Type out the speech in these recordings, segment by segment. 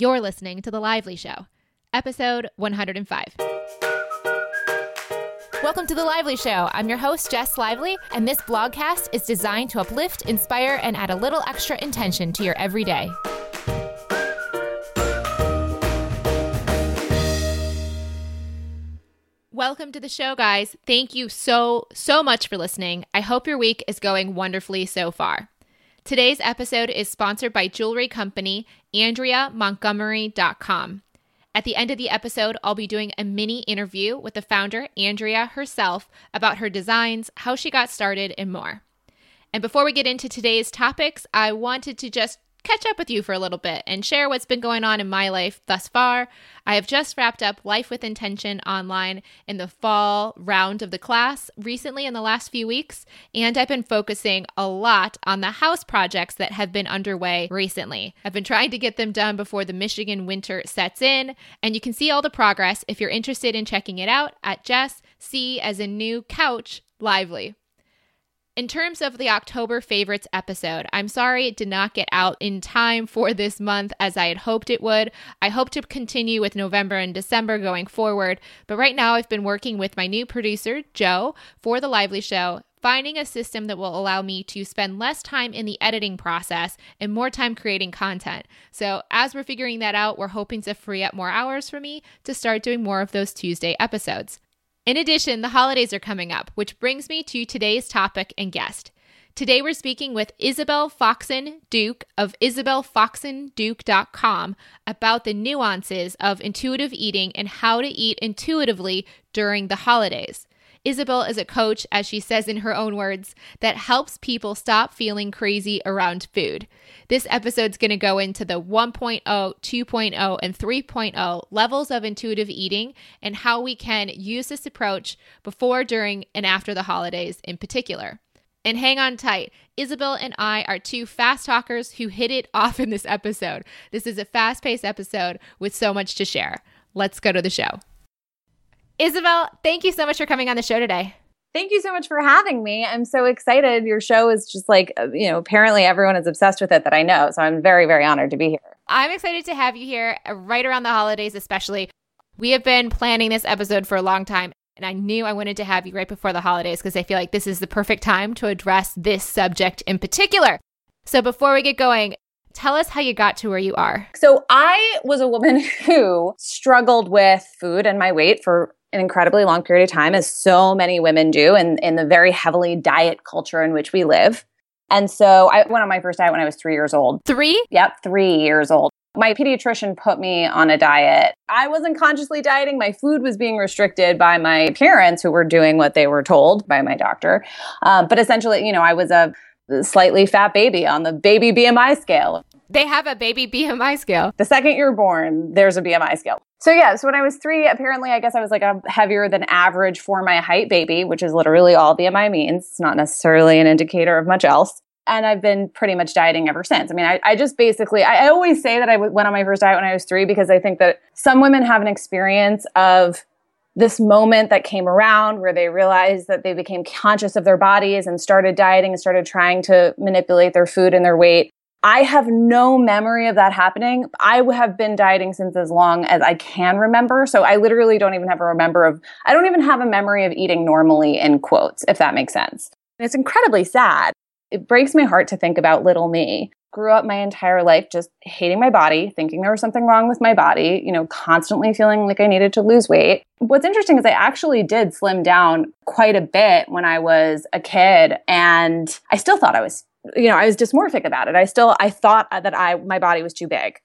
You're listening to The Lively Show, episode 105. Welcome to The Lively Show. I'm your host, Jess Lively, and this blogcast is designed to uplift, inspire, and add a little extra intention to your everyday. Welcome to the show, guys. Thank you so, so much for listening. I hope your week is going wonderfully so far. Today's episode is sponsored by jewelry company AndreaMontgomery.com. At the end of the episode, I'll be doing a mini interview with the founder, Andrea herself, about her designs, how she got started, and more. And before we get into today's topics, I wanted to just catch up with you for a little bit and share what's been going on in my life thus far. I have just wrapped up Life with Intention online in the fall round of the class recently in the last few weeks, and I've been focusing a lot on the house projects that have been underway recently. I've been trying to get them done before the Michigan winter sets in, and you can see all the progress if you're interested in checking it out at Jess C as a new couch lively. In terms of the October favorites episode, I'm sorry it did not get out in time for this month as I had hoped it would. I hope to continue with November and December going forward, but right now I've been working with my new producer, Joe, for The Lively Show, finding a system that will allow me to spend less time in the editing process and more time creating content. So, as we're figuring that out, we're hoping to free up more hours for me to start doing more of those Tuesday episodes. In addition, the holidays are coming up, which brings me to today's topic and guest. Today we're speaking with Isabel Foxen Duke of isabelfoxenduke.com about the nuances of intuitive eating and how to eat intuitively during the holidays. Isabel is a coach, as she says in her own words, that helps people stop feeling crazy around food. This episode's going to go into the 1.0, 2.0, and 3.0 levels of intuitive eating and how we can use this approach before, during, and after the holidays in particular. And hang on tight. Isabel and I are two fast talkers who hit it off in this episode. This is a fast paced episode with so much to share. Let's go to the show. Isabel, thank you so much for coming on the show today. Thank you so much for having me. I'm so excited. Your show is just like, uh, you know, apparently everyone is obsessed with it that I know. So I'm very, very honored to be here. I'm excited to have you here uh, right around the holidays, especially. We have been planning this episode for a long time, and I knew I wanted to have you right before the holidays because I feel like this is the perfect time to address this subject in particular. So before we get going, Tell us how you got to where you are. So, I was a woman who struggled with food and my weight for an incredibly long period of time, as so many women do in, in the very heavily diet culture in which we live. And so I went on my first diet when I was three years old. Three? Yep, three years old. My pediatrician put me on a diet. I wasn't consciously dieting. My food was being restricted by my parents who were doing what they were told by my doctor. Um, but essentially, you know, I was a slightly fat baby on the baby BMI scale. They have a baby BMI scale. The second you're born, there's a BMI scale. So yeah, so when I was three, apparently I guess I was like a heavier than average for my height baby, which is literally all BMI means. It's not necessarily an indicator of much else. And I've been pretty much dieting ever since. I mean, I, I just basically, I, I always say that I went on my first diet when I was three because I think that some women have an experience of this moment that came around where they realized that they became conscious of their bodies and started dieting and started trying to manipulate their food and their weight I have no memory of that happening. I have been dieting since as long as I can remember. So I literally don't even have a remember of, I don't even have a memory of eating normally in quotes, if that makes sense. it's incredibly sad. It breaks my heart to think about little me. Grew up my entire life just hating my body, thinking there was something wrong with my body, you know, constantly feeling like I needed to lose weight. What's interesting is I actually did slim down quite a bit when I was a kid and I still thought I was you know, I was dysmorphic about it. I still, I thought that I, my body was too big.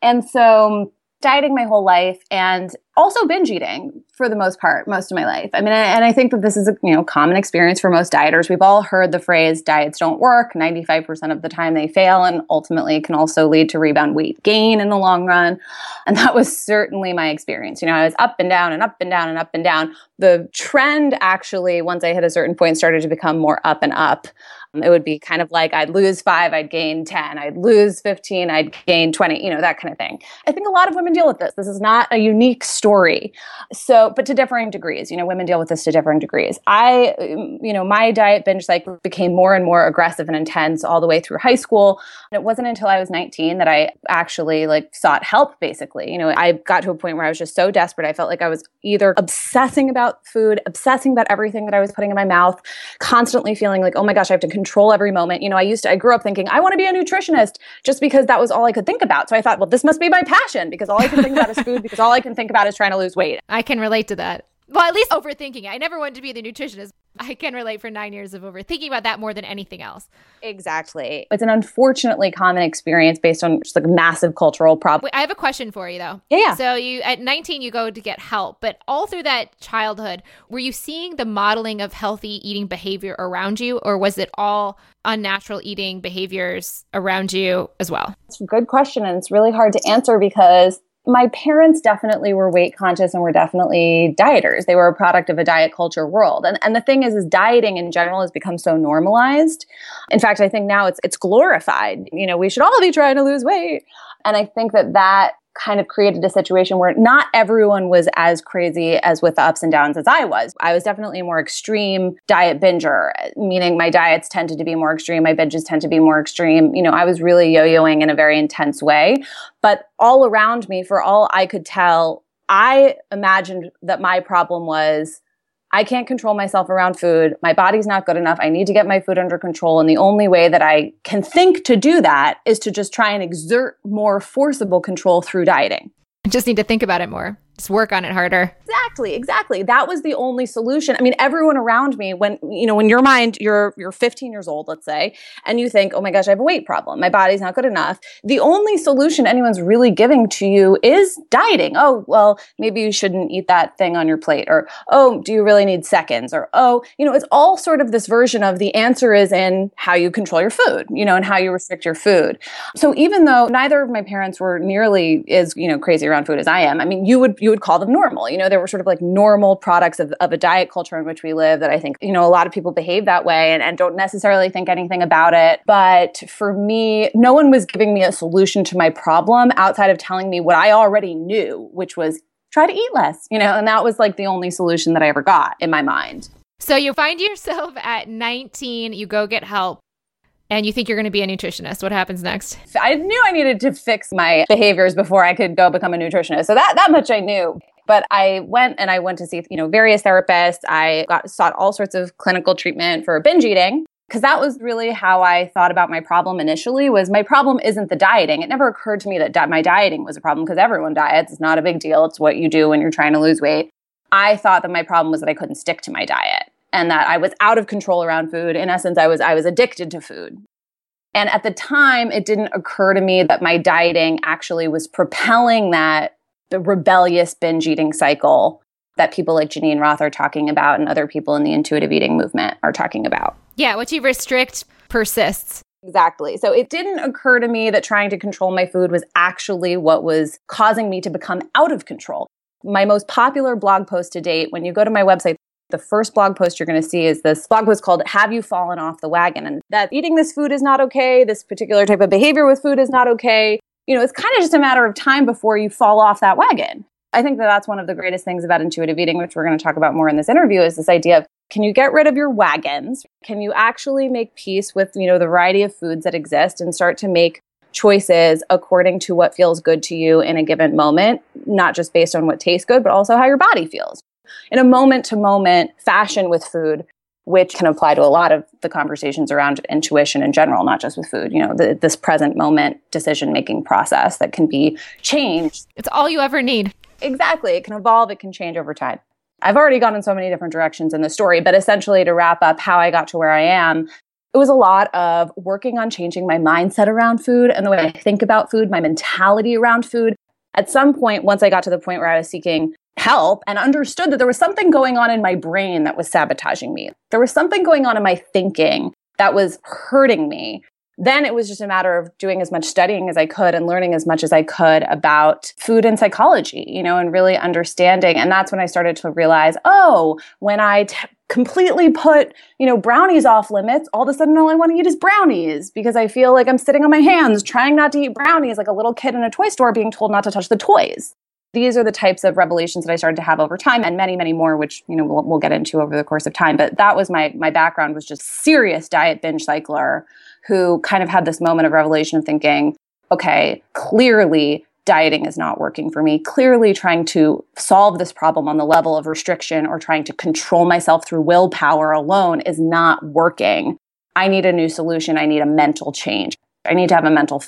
And so um, dieting my whole life and also binge eating for the most part, most of my life. I mean, and I think that this is a you know common experience for most dieters. We've all heard the phrase diets don't work. 95% of the time they fail and ultimately can also lead to rebound weight gain in the long run. And that was certainly my experience. You know, I was up and down and up and down and up and down. The trend actually, once I hit a certain point, started to become more up and up. It would be kind of like I'd lose five, I'd gain 10, I'd lose 15, I'd gain 20, you know, that kind of thing. I think a lot of women deal with this. This is not a unique story. So, but to differing degrees, you know, women deal with this to differing degrees. I, um, you know, my diet binge cycle became more and more aggressive and intense all the way through high school. And it wasn't until I was 19 that I actually like sought help, basically. You know, I got to a point where I was just so desperate. I felt like I was either obsessing about food, obsessing about everything that I was putting in my mouth, constantly feeling like, oh my gosh, I have to control every moment. You know, I used to, I grew up thinking, I want to be a nutritionist just because that was all I could think about. So I thought, well, this must be my passion because all I can think about is food because all I can think about is trying to lose weight. I can relate to that. Well, at least overthinking it. I never wanted to be the nutritionist. I can relate for nine years of overthinking about that more than anything else. Exactly. It's an unfortunately common experience based on just like massive cultural problem. Wait, I have a question for you though. Yeah, yeah. So you at 19 you go to get help, but all through that childhood, were you seeing the modeling of healthy eating behavior around you or was it all unnatural eating behaviors around you as well? It's a good question and it's really hard to answer because my parents definitely were weight conscious and were definitely dieters. They were a product of a diet culture world. And, and the thing is, is dieting in general has become so normalized. In fact, I think now it's, it's glorified. You know, we should all be trying to lose weight. And I think that that kind of created a situation where not everyone was as crazy as with the ups and downs as I was. I was definitely a more extreme diet binger, meaning my diets tended to be more extreme, my binges tend to be more extreme. You know, I was really yo-yoing in a very intense way, but all around me for all I could tell, I imagined that my problem was I can't control myself around food. My body's not good enough. I need to get my food under control. And the only way that I can think to do that is to just try and exert more forcible control through dieting. I just need to think about it more. Just work on it harder. Exactly, exactly. That was the only solution. I mean, everyone around me, when you know, when your mind, you're you're 15 years old, let's say, and you think, oh my gosh, I have a weight problem. My body's not good enough. The only solution anyone's really giving to you is dieting. Oh, well, maybe you shouldn't eat that thing on your plate, or oh, do you really need seconds? Or oh, you know, it's all sort of this version of the answer is in how you control your food, you know, and how you restrict your food. So even though neither of my parents were nearly as, you know, crazy around food as I am, I mean, you would you would call them normal. You know, there were sort of like normal products of, of a diet culture in which we live that I think, you know, a lot of people behave that way and, and don't necessarily think anything about it. But for me, no one was giving me a solution to my problem outside of telling me what I already knew, which was try to eat less, you know, and that was like the only solution that I ever got in my mind. So you find yourself at 19, you go get help and you think you're going to be a nutritionist. What happens next? I knew I needed to fix my behaviors before I could go become a nutritionist. So that that much I knew. But I went and I went to see, you know, various therapists. I got sought all sorts of clinical treatment for binge eating because that was really how I thought about my problem initially was my problem isn't the dieting. It never occurred to me that di- my dieting was a problem because everyone diets. It's not a big deal. It's what you do when you're trying to lose weight. I thought that my problem was that I couldn't stick to my diet and that I was out of control around food. In essence, I was I was addicted to food. And at the time, it didn't occur to me that my dieting actually was propelling that the rebellious binge eating cycle that people like Geneen Roth are talking about and other people in the intuitive eating movement are talking about. Yeah, what you restrict persists. Exactly. So it didn't occur to me that trying to control my food was actually what was causing me to become out of control. My most popular blog post to date, when you go to my website, the first blog post you're going to see is this blog post called Have You Fallen Off the Wagon? And that eating this food is not okay. This particular type of behavior with food is not okay. You know, it's kind of just a matter of time before you fall off that wagon. I think that that's one of the greatest things about intuitive eating, which we're going to talk about more in this interview, is this idea of can you get rid of your wagons? Can you actually make peace with, you know, the variety of foods that exist and start to make choices according to what feels good to you in a given moment, not just based on what tastes good, but also how your body feels in a moment to moment fashion with food, which can apply to a lot of the conversations around intuition in general, not just with food, you know, the, this present moment decision making process that can be changed. It's all you ever need. Exactly. It can evolve, it can change over time. I've already gone in so many different directions in the story, but essentially to wrap up how I got to where I am, it was a lot of working on changing my mindset around food and the way I think about food, my mentality around food. At some point, once I got to the point where I was seeking help and understood that there was something going on in my brain that was sabotaging me. There was something going on in my thinking that was hurting me. Then it was just a matter of doing as much studying as I could and learning as much as I could about food and psychology, you know, and really understanding. And that's when I started to realize, oh, when I t- completely put, you know, brownies off limits, all of a sudden all I want to eat is brownies because I feel like I'm sitting on my hands trying not to eat brownies like a little kid in a toy store being told not to touch the toys. These are the types of revelations that I started to have over time and many, many more, which, you know, we'll, we'll get into over the course of time. But that was my, my background was just serious diet binge cycler who kind of had this moment of revelation of thinking, okay, clearly dieting is not working for me. Clearly, trying to solve this problem on the level of restriction or trying to control myself through willpower alone is not working. I need a new solution. I need a mental change. I need to have a mental,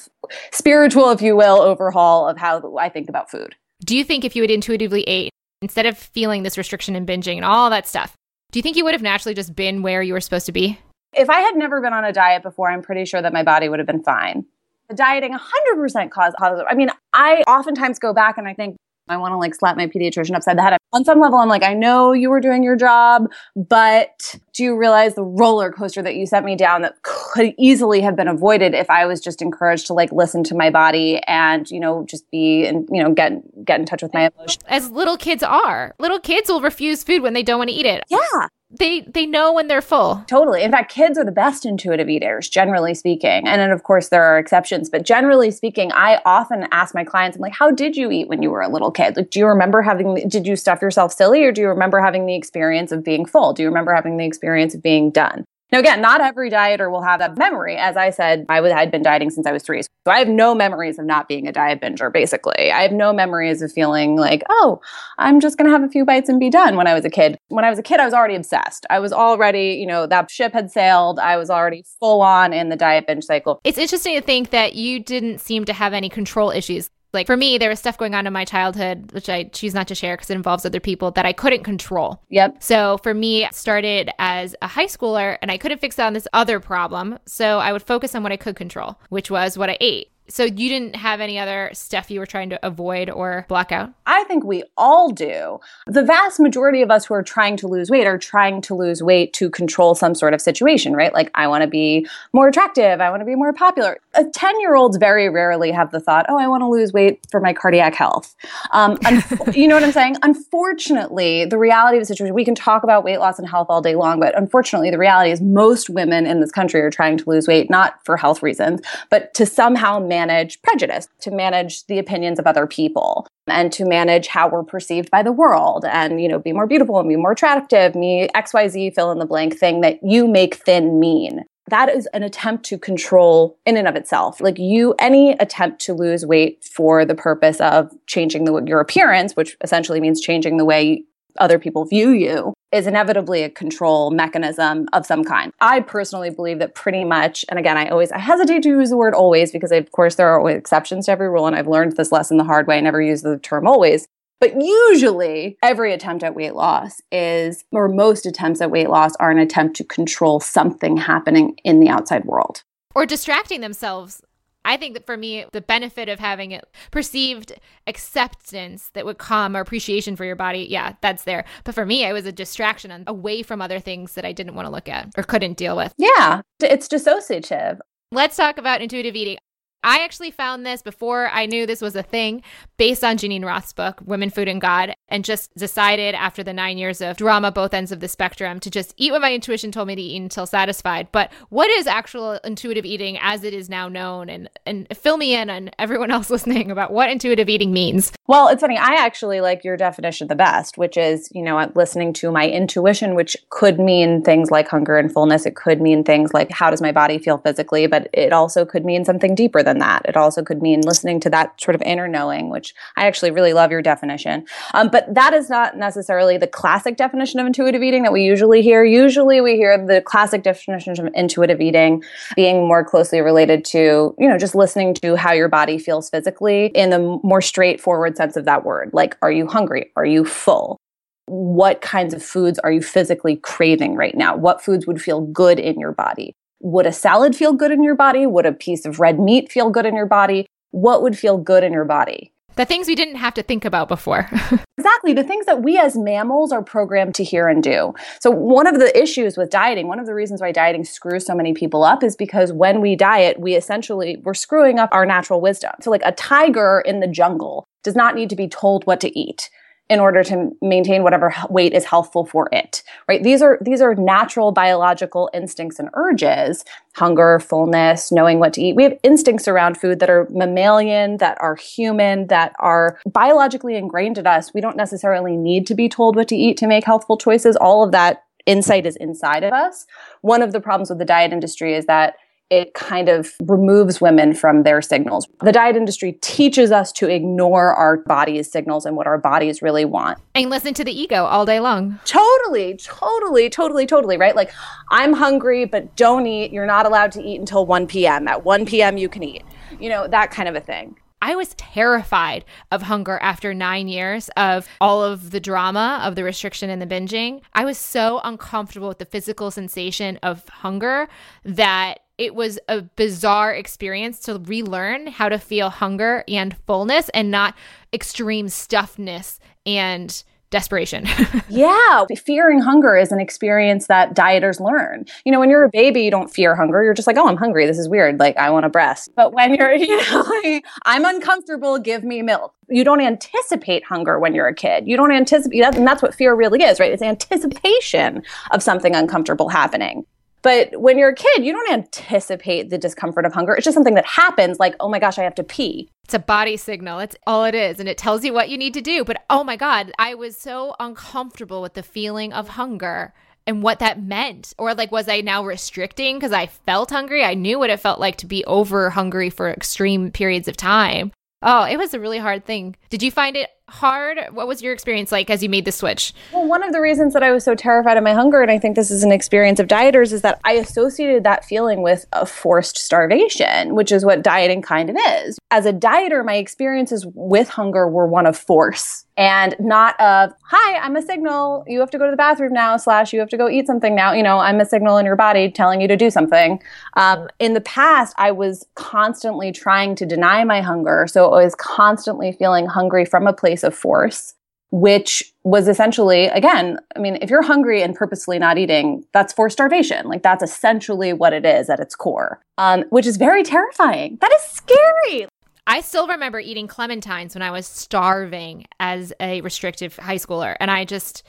spiritual, if you will, overhaul of how I think about food. Do you think if you had intuitively ate, instead of feeling this restriction and binging and all that stuff, do you think you would have naturally just been where you were supposed to be? If I had never been on a diet before, I'm pretty sure that my body would have been fine. The dieting 100% caused. I mean, I oftentimes go back and I think, I want to like slap my pediatrician upside the head. On some level, I'm like, I know you were doing your job, but do you realize the roller coaster that you sent me down that could easily have been avoided if I was just encouraged to like listen to my body and, you know, just be and, you know, get, get in touch with my emotions. As little kids are. Little kids will refuse food when they don't want to eat it. Yeah they they know when they're full. Totally. In fact, kids are the best intuitive eaters, generally speaking. And then of course there are exceptions, but generally speaking, I often ask my clients, I'm like, how did you eat when you were a little kid? Like, do you remember having did you stuff yourself silly or do you remember having the experience of being full? Do you remember having the experience of being done? Now, again, not every dieter will have that memory. As I said, I had been dieting since I was three. So I have no memories of not being a diet binger, basically. I have no memories of feeling like, oh, I'm just going to have a few bites and be done when I was a kid. When I was a kid, I was already obsessed. I was already, you know, that ship had sailed. I was already full on in the diet binge cycle. It's interesting to think that you didn't seem to have any control issues. Like for me, there was stuff going on in my childhood, which I choose not to share because it involves other people that I couldn't control. Yep. So for me, it started as a high schooler and I couldn't fix on this other problem. So I would focus on what I could control, which was what I ate. So you didn't have any other stuff you were trying to avoid or block out? I think we all do. The vast majority of us who are trying to lose weight are trying to lose weight to control some sort of situation, right? Like, I want to be more attractive. I want to be more popular. A 10 year olds very rarely have the thought, oh, I want to lose weight for my cardiac health. Um, un- you know what I'm saying? Unfortunately, the reality of the situation, we can talk about weight loss and health all day long, but unfortunately, the reality is most women in this country are trying to lose weight, not for health reasons, but to somehow manage prejudice, to manage the opinions of other people and to manage how we're perceived by the world and you know be more beautiful and be more attractive me xyz fill in the blank thing that you make thin mean. That is an attempt to control in and of itself. Like you any attempt to lose weight for the purpose of changing the, your appearance which essentially means changing the way other people view you is inevitably a control mechanism of some kind. I personally believe that pretty much, and again, I always I hesitate to use the word always because of course there are exceptions to every rule, and I've learned this lesson the hard way. I never use the term always. But usually, every attempt at weight loss is, or most attempts at weight loss are an attempt to control something happening in the outside world. Or distracting themselves I think that for me, the benefit of having it perceived acceptance that would come or appreciation for your body, yeah, that's there. But for me, it was a distraction and away from other things that I didn't want to look at or couldn't deal with. Yeah, it's dissociative. Let's talk about intuitive eating. I actually found this before I knew this was a thing based on Geneen Roth's book, Women, Food, and God, and just decided after the nine years of drama, both ends of the spectrum, to just eat what my intuition told me to eat until satisfied. But what is actual intuitive eating as it is now known? And, and fill me in on everyone else listening about what intuitive eating means. Well, it's funny. I actually like your definition the best, which is, you know, listening to my intuition, which could mean things like hunger and fullness. It could mean things like how does my body feel physically, but it also could mean something deeper than than that. It also could mean listening to that sort of inner knowing, which I actually really love your definition. Um, but that is not necessarily the classic definition of intuitive eating that we usually hear. Usually we hear the classic definition of intuitive eating being more closely related to, you know, just listening to how your body feels physically in the more straightforward sense of that word. Like, are you hungry? Are you full? what kinds of foods are you physically craving right now? What foods would feel good in your body? Would a salad feel good in your body? Would a piece of red meat feel good in your body? What would feel good in your body? The things we didn't have to think about before. exactly. The things that we as mammals are programmed to hear and do. So, one of the issues with dieting, one of the reasons why dieting screws so many people up is because when we diet, we essentially, we're screwing up our natural wisdom. So, like a tiger in the jungle does not need to be told what to eat in order to maintain whatever weight is healthful for it right? These are these are natural biological instincts and urges hunger fullness knowing what to eat. We have instincts around food that are mammalian that are human that are biologically ingrained in us. We don't necessarily need to be told what to eat to make healthful choices. All of that insight is inside of us. One of the problems with the diet industry is that it kind of removes women from their signals. The diet industry teaches us to ignore our body's signals and what our bodies really want. And listen to the ego all day long. Totally, totally, totally, totally, right? Like, I'm hungry, but don't eat. You're not allowed to eat until 1 p.m. At 1 p.m., you can eat. You know, that kind of a thing. I was terrified of hunger after nine years of all of the drama of the restriction and the binging. I was so uncomfortable with the physical sensation of hunger that it was a bizarre experience to relearn how to feel hunger and fullness and not extreme stuffness and desperation. yeah. Fearing hunger is an experience that dieters learn. You know, when you're a baby, you don't fear hunger. You're just like, oh, I'm hungry. This is weird. Like, I want a breast. But when you're, you know, like, I'm uncomfortable, give me milk. You don't anticipate hunger when you're a kid. You don't anticipate. And that's what fear really is, right? It's anticipation of something uncomfortable happening. But when you're a kid, you don't anticipate the discomfort of hunger. It's just something that happens, like, oh my gosh, I have to pee. It's a body signal. It's all it is. And it tells you what you need to do. But oh my God, I was so uncomfortable with the feeling of hunger and what that meant. Or like, was I now restricting because I felt hungry? I knew what it felt like to be over hungry for extreme periods of time. Oh, it was a really hard thing. Did you find it hard? What was your experience like as you made the switch? Well, one of the reasons that I was so terrified of my hunger, and I think this is an experience of dieters, is that I associated that feeling with a forced starvation, which is what dieting kind of is. As a dieter, my experiences with hunger were one of force and not of hi i'm a signal you have to go to the bathroom now slash you have to go eat something now you know i'm a signal in your body telling you to do something um, in the past i was constantly trying to deny my hunger so i was constantly feeling hungry from a place of force which was essentially again i mean if you're hungry and purposely not eating that's for starvation. Like that's essentially what it is at its core um, which is very terrifying. That is scary. I still remember eating clementines when I was starving as a restrictive high schooler. And I just,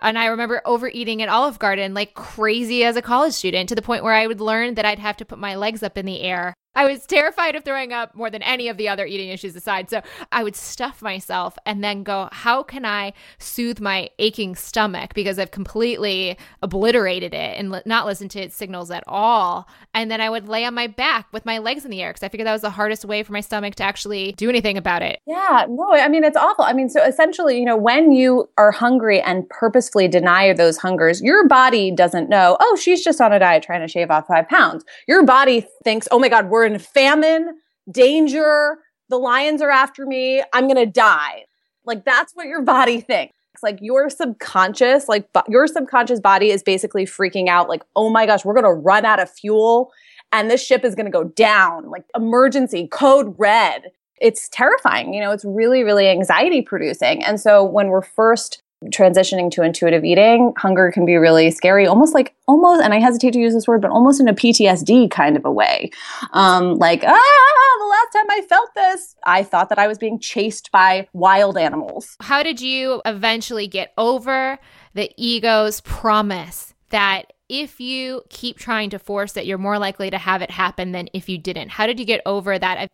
and I remember overeating at Olive Garden like crazy as a college student to the point where I would learn that I'd have to put my legs up in the air I was terrified of throwing up more than any of the other eating issues aside. So I would stuff myself and then go, how can I soothe my aching stomach? Because I've completely obliterated it and not listened to its signals at all. And then I would lay on my back with my legs in the air because I figured that was the hardest way for my stomach to actually do anything about it. Yeah, no, I mean, it's awful. I mean, so essentially, you know, when you are hungry and purposefully deny those hungers, your body doesn't know, oh, she's just on a diet trying to shave off five pounds. Your body thinks, oh my God, we're we're in famine, danger, the lions are after me, I'm going to die. Like that's what your body thinks. It's Like your subconscious, like your subconscious body is basically freaking out like, "Oh my gosh, we're going to run out of fuel and this ship is going to go down." Like emergency code red. It's terrifying. You know, it's really really anxiety producing. And so when we're first transitioning to intuitive eating, hunger can be really scary, almost like almost, and I hesitate to use this word, but almost in a PTSD kind of a way. Um, like, ah, the last time I felt this, I thought that I was being chased by wild animals. How did you eventually get over the ego's promise that if you keep trying to force it, you're more likely to have it happen than if you didn't? How did you get over that?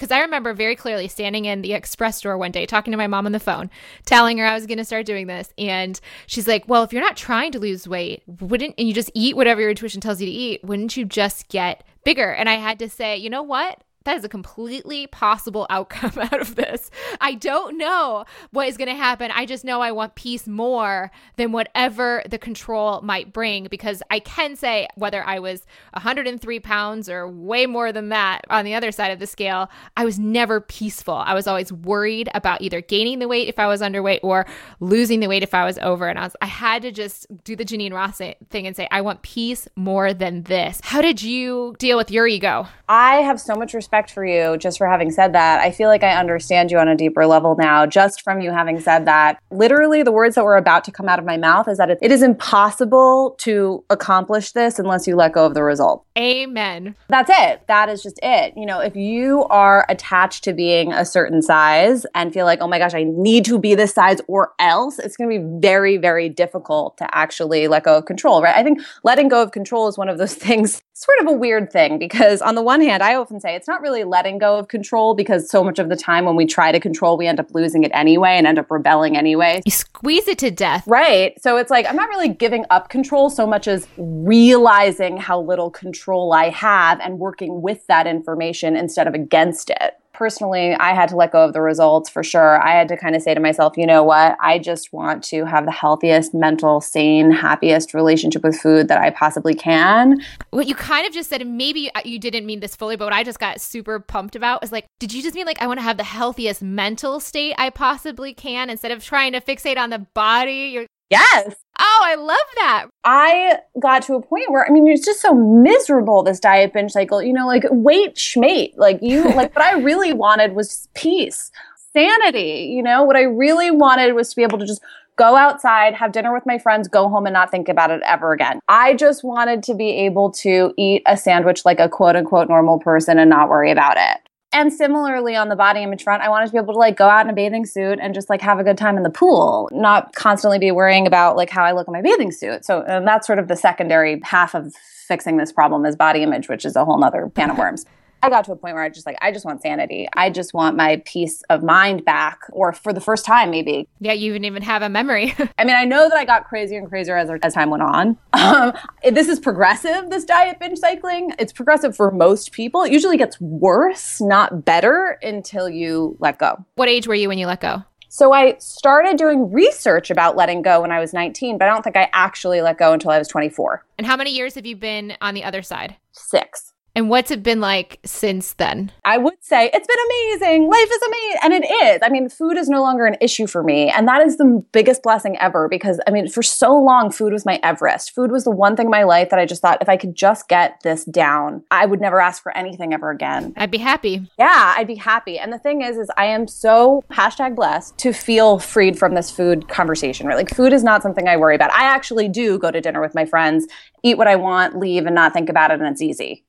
Because I remember very clearly standing in the express store one day, talking to my mom on the phone, telling her I was going to start doing this. And she's like, Well, if you're not trying to lose weight, wouldn't, and you just eat whatever your intuition tells you to eat, wouldn't you just get bigger? And I had to say, You know what? That is a completely possible outcome out of this. I don't know what is going to happen. I just know I want peace more than whatever the control might bring because I can say whether I was 103 pounds or way more than that on the other side of the scale, I was never peaceful. I was always worried about either gaining the weight if I was underweight or losing the weight if I was over. And I was, I had to just do the Geneen Roth thing and say, I want peace more than this. How did you deal with your ego? I have so much respect respect for you just for having said that. I feel like I understand you on a deeper level now, just from you having said that. Literally, the words that were about to come out of my mouth is that it, it is impossible to accomplish this unless you let go of the result. Amen. That's it. That is just it. You know, if you are attached to being a certain size and feel like, oh my gosh, I need to be this size or else, it's going to be very, very difficult to actually let go of control, right? I think letting go of control is one of those things, sort of a weird thing, because on the one hand, I often say it's not really letting go of control because so much of the time when we try to control, we end up losing it anyway and end up rebelling anyway. You squeeze it to death. Right. So it's like, I'm not really giving up control so much as realizing how little control I have and working with that information instead of against it personally, I had to let go of the results for sure. I had to kind of say to myself, you know what? I just want to have the healthiest, mental, sane, happiest relationship with food that I possibly can. What you kind of just said, and maybe uh, you didn't mean this fully, but what I just got super pumped about is like, did you just mean like I want to have the healthiest mental state I possibly can instead of trying to fixate on the body? You're Yes. Oh, I love that. I got to a point where, I mean, it's just so miserable, this diet binge cycle. You know, like wait, schmate. Like you, like what I really wanted was peace, sanity. You know, what I really wanted was to be able to just go outside, have dinner with my friends, go home and not think about it ever again. I just wanted to be able to eat a sandwich like a quote unquote normal person and not worry about it. And similarly on the body image front, I wanted to be able to like go out in a bathing suit and just like have a good time in the pool, not constantly be worrying about like how I look in my bathing suit. So that's sort of the secondary half of fixing this problem is body image, which is a whole nother can of worms. I got to a point where I just like, I just want sanity. I just want my peace of mind back, or for the first time, maybe. Yeah, you didn't even have a memory. I mean, I know that I got crazier and crazier as, as time went on. Um, this is progressive, this diet binge cycling. It's progressive for most people. It usually gets worse, not better, until you let go. What age were you when you let go? So I started doing research about letting go when I was 19, but I don't think I actually let go until I was 24. And how many years have you been on the other side? Six. And what's it been like since then? I would say it's been amazing. Life is amazing. And it is. I mean, food is no longer an issue for me. And that is the biggest blessing ever because, I mean, for so long, food was my Everest. Food was the one thing in my life that I just thought if I could just get this down, I would never ask for anything ever again. I'd be happy. Yeah, I'd be happy. And the thing is, is I am so hashtag blessed to feel freed from this food conversation, right? Like food is not something I worry about. I actually do go to dinner with my friends, eat what I want, leave and not think about it. And it's easy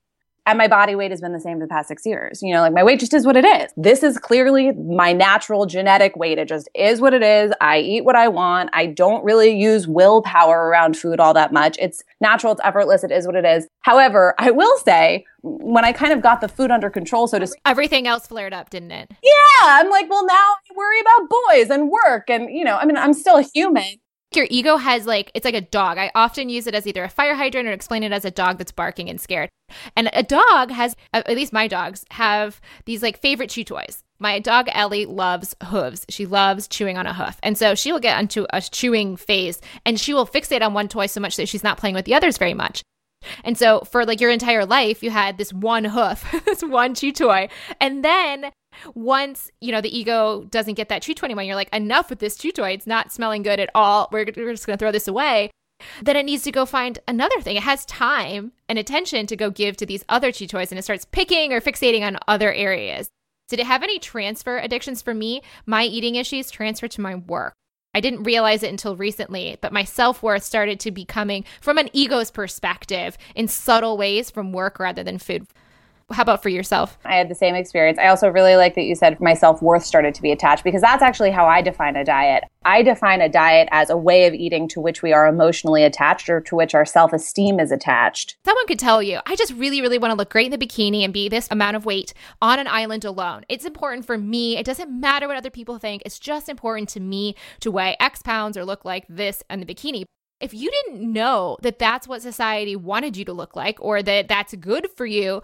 and my body weight has been the same for the past six years. You know, like my weight just is what it is. This is clearly my natural genetic weight. It just is what it is. I eat what I want. I don't really use willpower around food all that much. It's natural. It's effortless. It is what it is. However, I will say when I kind of got the food under control, so to speak, everything else flared up, didn't it? Yeah. I'm like, well, now I worry about boys and work. And, you know, I mean, I'm still a human your ego has like it's like a dog. I often use it as either a fire hydrant or explain it as a dog that's barking and scared. And a dog has at least my dogs have these like favorite chew toys. My dog Ellie loves hooves. She loves chewing on a hoof. And so she will get into a chewing phase and she will fixate on one toy so much that she's not playing with the others very much. And so for like your entire life, you had this one hoof, this one chew toy. And then once you know the ego doesn't get that chew toy anymore, you're like, enough with this chew toy. It's not smelling good at all. We're, we're just going to throw this away. Then it needs to go find another thing. It has time and attention to go give to these other chew toys, and it starts picking or fixating on other areas. Did it have any transfer addictions for me? My eating issues transferred to my work. I didn't realize it until recently, but my self worth started to be coming from an ego's perspective in subtle ways from work rather than food. How about for yourself? I had the same experience. I also really like that you said my self worth started to be attached because that's actually how I define a diet. I define a diet as a way of eating to which we are emotionally attached or to which our self esteem is attached. Someone could tell you, I just really, really want to look great in the bikini and be this amount of weight on an island alone. It's important for me. It doesn't matter what other people think. It's just important to me to weigh X pounds or look like this in the bikini if you didn't know that that's what society wanted you to look like or that that's good for you,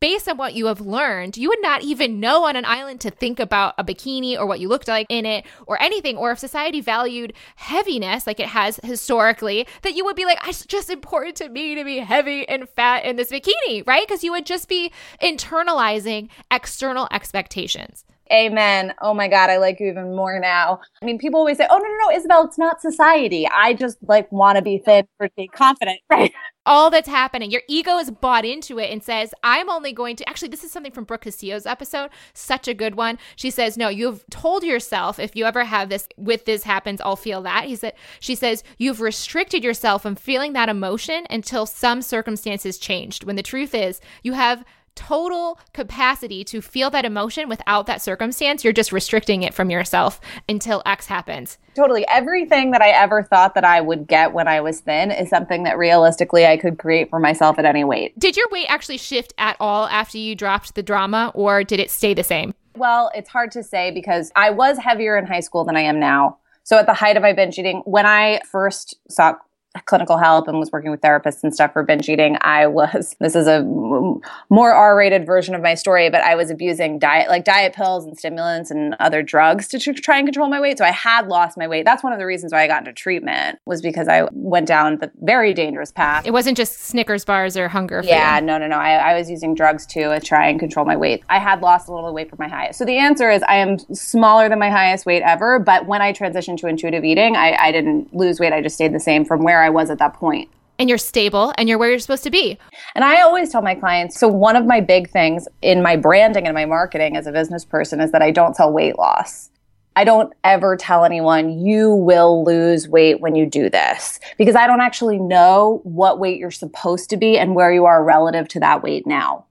based on what you have learned, you would not even know on an island to think about a bikini or what you looked like in it or anything. Or if society valued heaviness like it has historically, that you would be like, it's just important to me to be heavy and fat in this bikini, right? Because you would just be internalizing external expectations. Amen. Oh my God, I like you even more now. I mean, people always say, oh, no, no, no, Isabel, it's not society. I just like want to be thin for being confident. Right. All that's happening. Your ego is bought into it and says, I'm only going to. Actually, this is something from Brooke Castillo's episode. Such a good one. She says, No, you've told yourself if you ever have this, with this happens, I'll feel that. He said, She says, You've restricted yourself from feeling that emotion until some circumstances changed. When the truth is, you have total capacity to feel that emotion without that circumstance. You're just restricting it from yourself until X happens. Totally. Everything that I ever thought that I would get when I was thin is something that realistically I could create for myself at any weight. Did your weight actually shift at all after you dropped the drama, or did it stay the same? Well, it's hard to say because I was heavier in high school than I am now. So at the height of my binge eating, when I first sought clinical help and was working with therapists and stuff for binge eating, I was, this is a more R rated version of my story, but I was abusing diet, like diet pills and stimulants and other drugs to try and control my weight. So I had lost my weight. That's one of the reasons why I got into treatment was because I went down the very dangerous path. It wasn't just Snickers bars or hunger. yeah, no, no, no. I, I was using drugs too to uh, try and control my weight. I had lost a little weight from my highest. So the answer is I am smaller than my highest weight ever. But when I transitioned to intuitive eating, I, I didn't lose weight. I just stayed the same from where I I was at that point. And you're stable and you're where you're supposed to be. And I always tell my clients so, one of my big things in my branding and my marketing as a business person is that I don't sell weight loss. I don't ever tell anyone you will lose weight when you do this because I don't actually know what weight you're supposed to be and where you are relative to that weight now.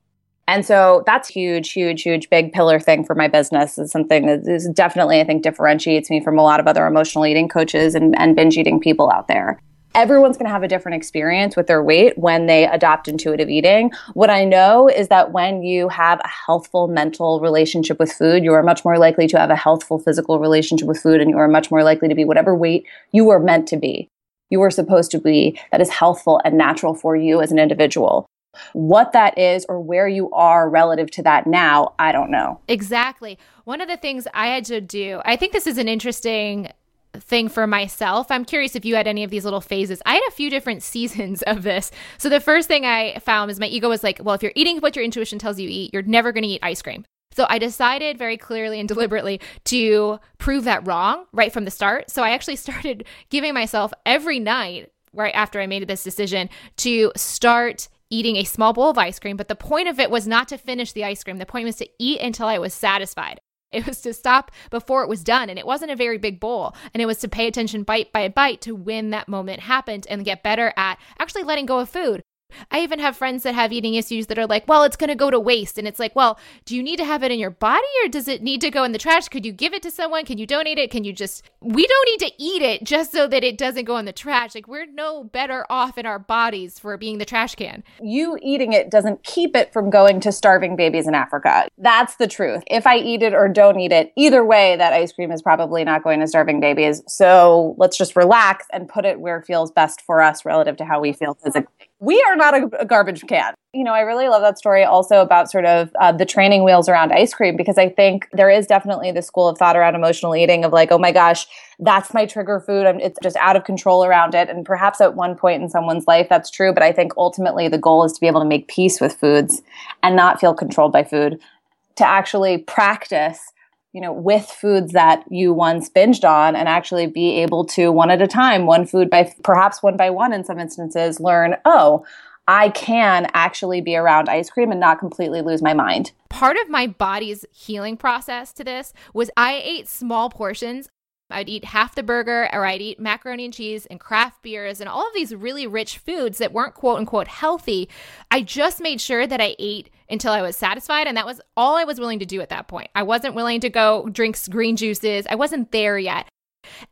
And so that's huge, huge, huge, big pillar thing for my business. Is something that is definitely, I think, differentiates me from a lot of other emotional eating coaches and, and binge eating people out there everyone's going to have a different experience with their weight when they adopt intuitive eating. What I know is that when you have a healthful mental relationship with food, you are much more likely to have a healthful physical relationship with food and you are much more likely to be whatever weight you are meant to be. You are supposed to be that is healthful and natural for you as an individual. What that is or where you are relative to that now, I don't know. Exactly. One of the things I had to do, I think this is an interesting thing for myself. I'm curious if you had any of these little phases. I had a few different seasons of this. So the first thing I found is my ego was like, well, if you're eating what your intuition tells you eat, you're never going to eat ice cream. So I decided very clearly and deliberately to prove that wrong right from the start. So I actually started giving myself every night right after I made this decision to start eating a small bowl of ice cream, but the point of it was not to finish the ice cream. The point was to eat until I was satisfied. It was to stop before it was done. And it wasn't a very big bowl. And it was to pay attention bite by bite to when that moment happened and get better at actually letting go of food. I even have friends that have eating issues that are like, well, it's going to go to waste. And it's like, well, do you need to have it in your body or does it need to go in the trash? Could you give it to someone? Can you donate it? Can you just, we don't need to eat it just so that it doesn't go in the trash. Like, we're no better off in our bodies for being the trash can. You eating it doesn't keep it from going to starving babies in Africa. That's the truth. If I eat it or don't eat it, either way, that ice cream is probably not going to starving babies. So let's just relax and put it where it feels best for us relative to how we feel physically we are not a, a, garbage can. You know, I really love that story also about sort of uh, the training wheels around ice cream because I think there is definitely the school of thought around emotional eating of like, oh my gosh, that's my trigger food. I'm, it's just out of control around it. And perhaps at one point in someone's life, that's true. But I think ultimately the goal is to be able to make peace with foods and not feel controlled by food, to actually practice you know, with foods that you once binged on and actually be able to one at a time, one food by perhaps one by one in some instances, learn, oh, I can actually be around ice cream and not completely lose my mind. Part of my body's healing process to this was I ate small portions I'd eat half the burger or I'd eat macaroni and cheese and craft beers and all of these really rich foods that weren't quote unquote healthy. I just made sure that I ate until I was satisfied. And that was all I was willing to do at that point. I wasn't willing to go drink green juices. I wasn't there yet.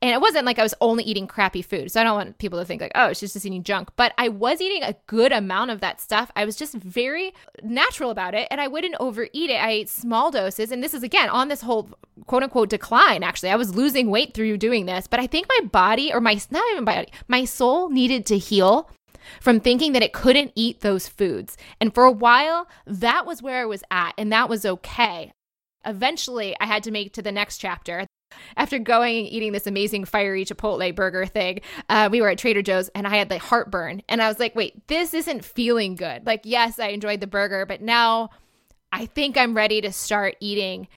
And it wasn't like I was only eating crappy food. So I don't want people to think like, oh, she's just eating junk. But I was eating a good amount of that stuff. I was just very natural about it and I wouldn't overeat it. I ate small doses. And this is again on this whole quote unquote decline, actually. I was losing weight through doing this. But I think my body or my, not even my body, my soul needed to heal from thinking that it couldn't eat those foods. And for a while, that was where I was at, and that was okay. Eventually, I had to make to the next chapter after going and eating this amazing fiery Chipotle burger thing, uh, we were at Trader Joe's and I had the heartburn. And I was like, wait, this isn't feeling good. Like, yes, I enjoyed the burger, but now I think I'm ready to start eating.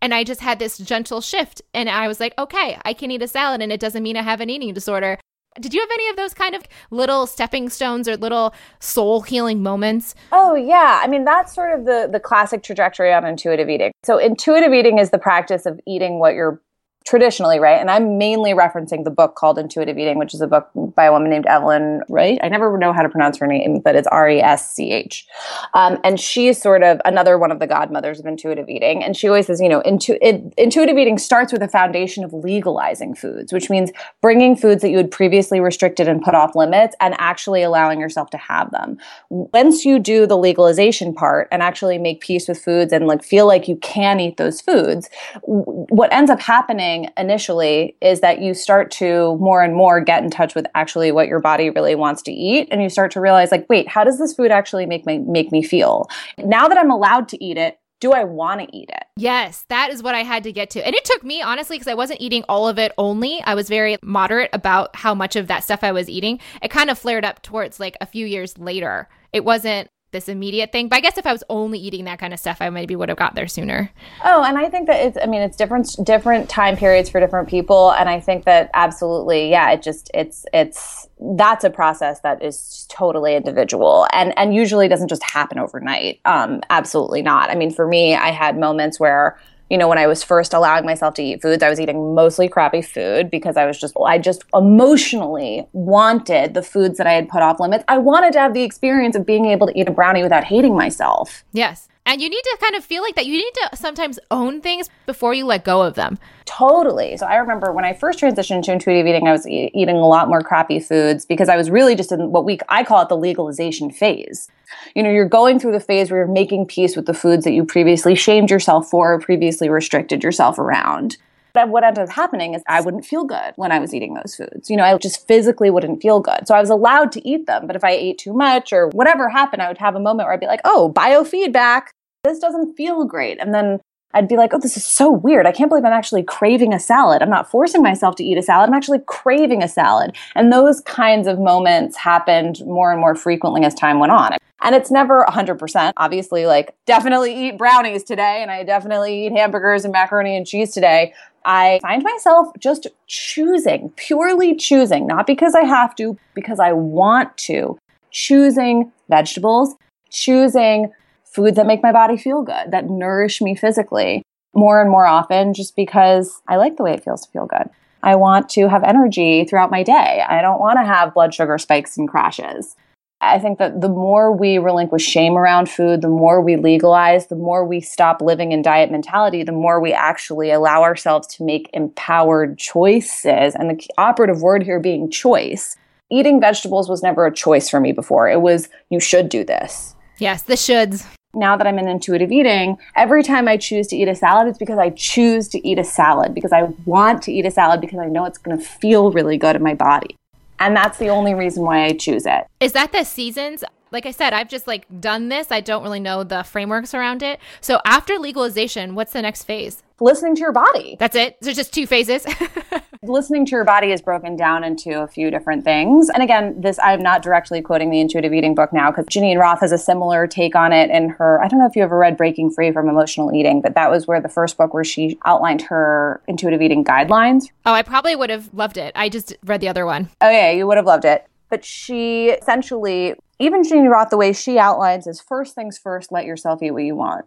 And I just had this gentle shift. And I was like, okay, I can eat a salad and it doesn't mean I have an eating disorder. Did you have any of those kind of little stepping stones or little soul healing moments? Oh yeah, I mean that's sort of the the classic trajectory on intuitive eating. So intuitive eating is the practice of eating what your traditionally, right? And I'm mainly referencing the book called Intuitive Eating, which is a book by a woman named Evelyn Wright. I never know how to pronounce her name, but it's R E S C H. Um, and she's sort of another one of the godmothers of intuitive eating. And she always says, you know, intu- it, intuitive eating starts with a foundation of legalizing foods, which means bringing foods that you had previously restricted and put off limits and actually allowing yourself to have them. Once you do the legalization part and actually make peace with foods and like feel like you can eat those foods, what ends up happening initially is that you start to more and more get in touch with actually what your body really wants to eat and you start to realize like wait how does this food actually make me make me feel now that i'm allowed to eat it do I want to eat it? Yes, that is what I had to get to. And it took me, honestly, because I wasn't eating all of it only. I was very moderate about how much of that stuff I was eating. It kind of flared up towards like a few years later. It wasn't this immediate thing. But I guess if I was only eating that kind of stuff, I maybe would have got there sooner. Oh, and I think that it's I mean it's different different time periods for different people and I think that absolutely yeah, it just it's it's that's a process that is totally individual and and usually doesn't just happen overnight. Um absolutely not. I mean for me, I had moments where you know, when I was first allowing myself to eat foods, I was eating mostly crappy food because I was just, I just emotionally wanted the foods that I had put off limits. I wanted to have the experience of being able to eat a brownie without hating myself. Yes. And you need to kind of feel like that. You need to sometimes own things before you let go of them. Totally. So I remember when I first transitioned to intuitive eating, I was e- eating a lot more crappy foods because I was really just in what we I call it the legalization phase. You know, you're going through the phase where you're making peace with the foods that you previously shamed yourself for or previously restricted yourself around. But what ended up happening is I wouldn't feel good when I was eating those foods. You know, I just physically wouldn't feel good. So I was allowed to eat them. But if I ate too much or whatever happened, I would have a moment where I'd be like, oh, biofeedback. This doesn't feel great. And then I'd be like, oh, this is so weird. I can't believe I'm actually craving a salad. I'm not forcing myself to eat a salad. I'm actually craving a salad. And those kinds of moments happened more and more frequently as time went on. And it's never 100%. Obviously, like, definitely eat brownies today, and I definitely eat hamburgers and macaroni and cheese today. I find myself just choosing, purely choosing, not because I have to, because I want to, choosing vegetables, choosing foods that make my body feel good, that nourish me physically more and more often just because I like the way it feels to feel good. I want to have energy throughout my day. I don't want to have blood sugar spikes and crashes. I think that the more we relinquish shame around food, the more we legalize, the more we stop living in diet mentality, the more we actually allow ourselves to make empowered choices. And the operative word here being choice. Eating vegetables was never a choice for me before. It was, you should do this. Yes, the shoulds. Now that I'm in intuitive eating, every time I choose to eat a salad, it's because I choose to eat a salad, because I want to eat a salad, because I know it's going to feel really good in my body. And that's the only reason why I choose it. Is that the seasons? Like I said, I've just like done this. I don't really know the frameworks around it. So after legalization, what's the next phase? Listening to your body. That's it. There's just two phases. Listening to your body is broken down into a few different things. And again, this I'm not directly quoting the intuitive eating book now because Geneen Roth has a similar take on it in her. I don't know if you ever read Breaking Free from Emotional Eating, but that was where the first book where she outlined her intuitive eating guidelines. Oh, I probably would have loved it. I just read the other one. Oh yeah, you would have loved it. But she essentially, even Geneen Roth, the way she outlines is first things first, let yourself eat what you want.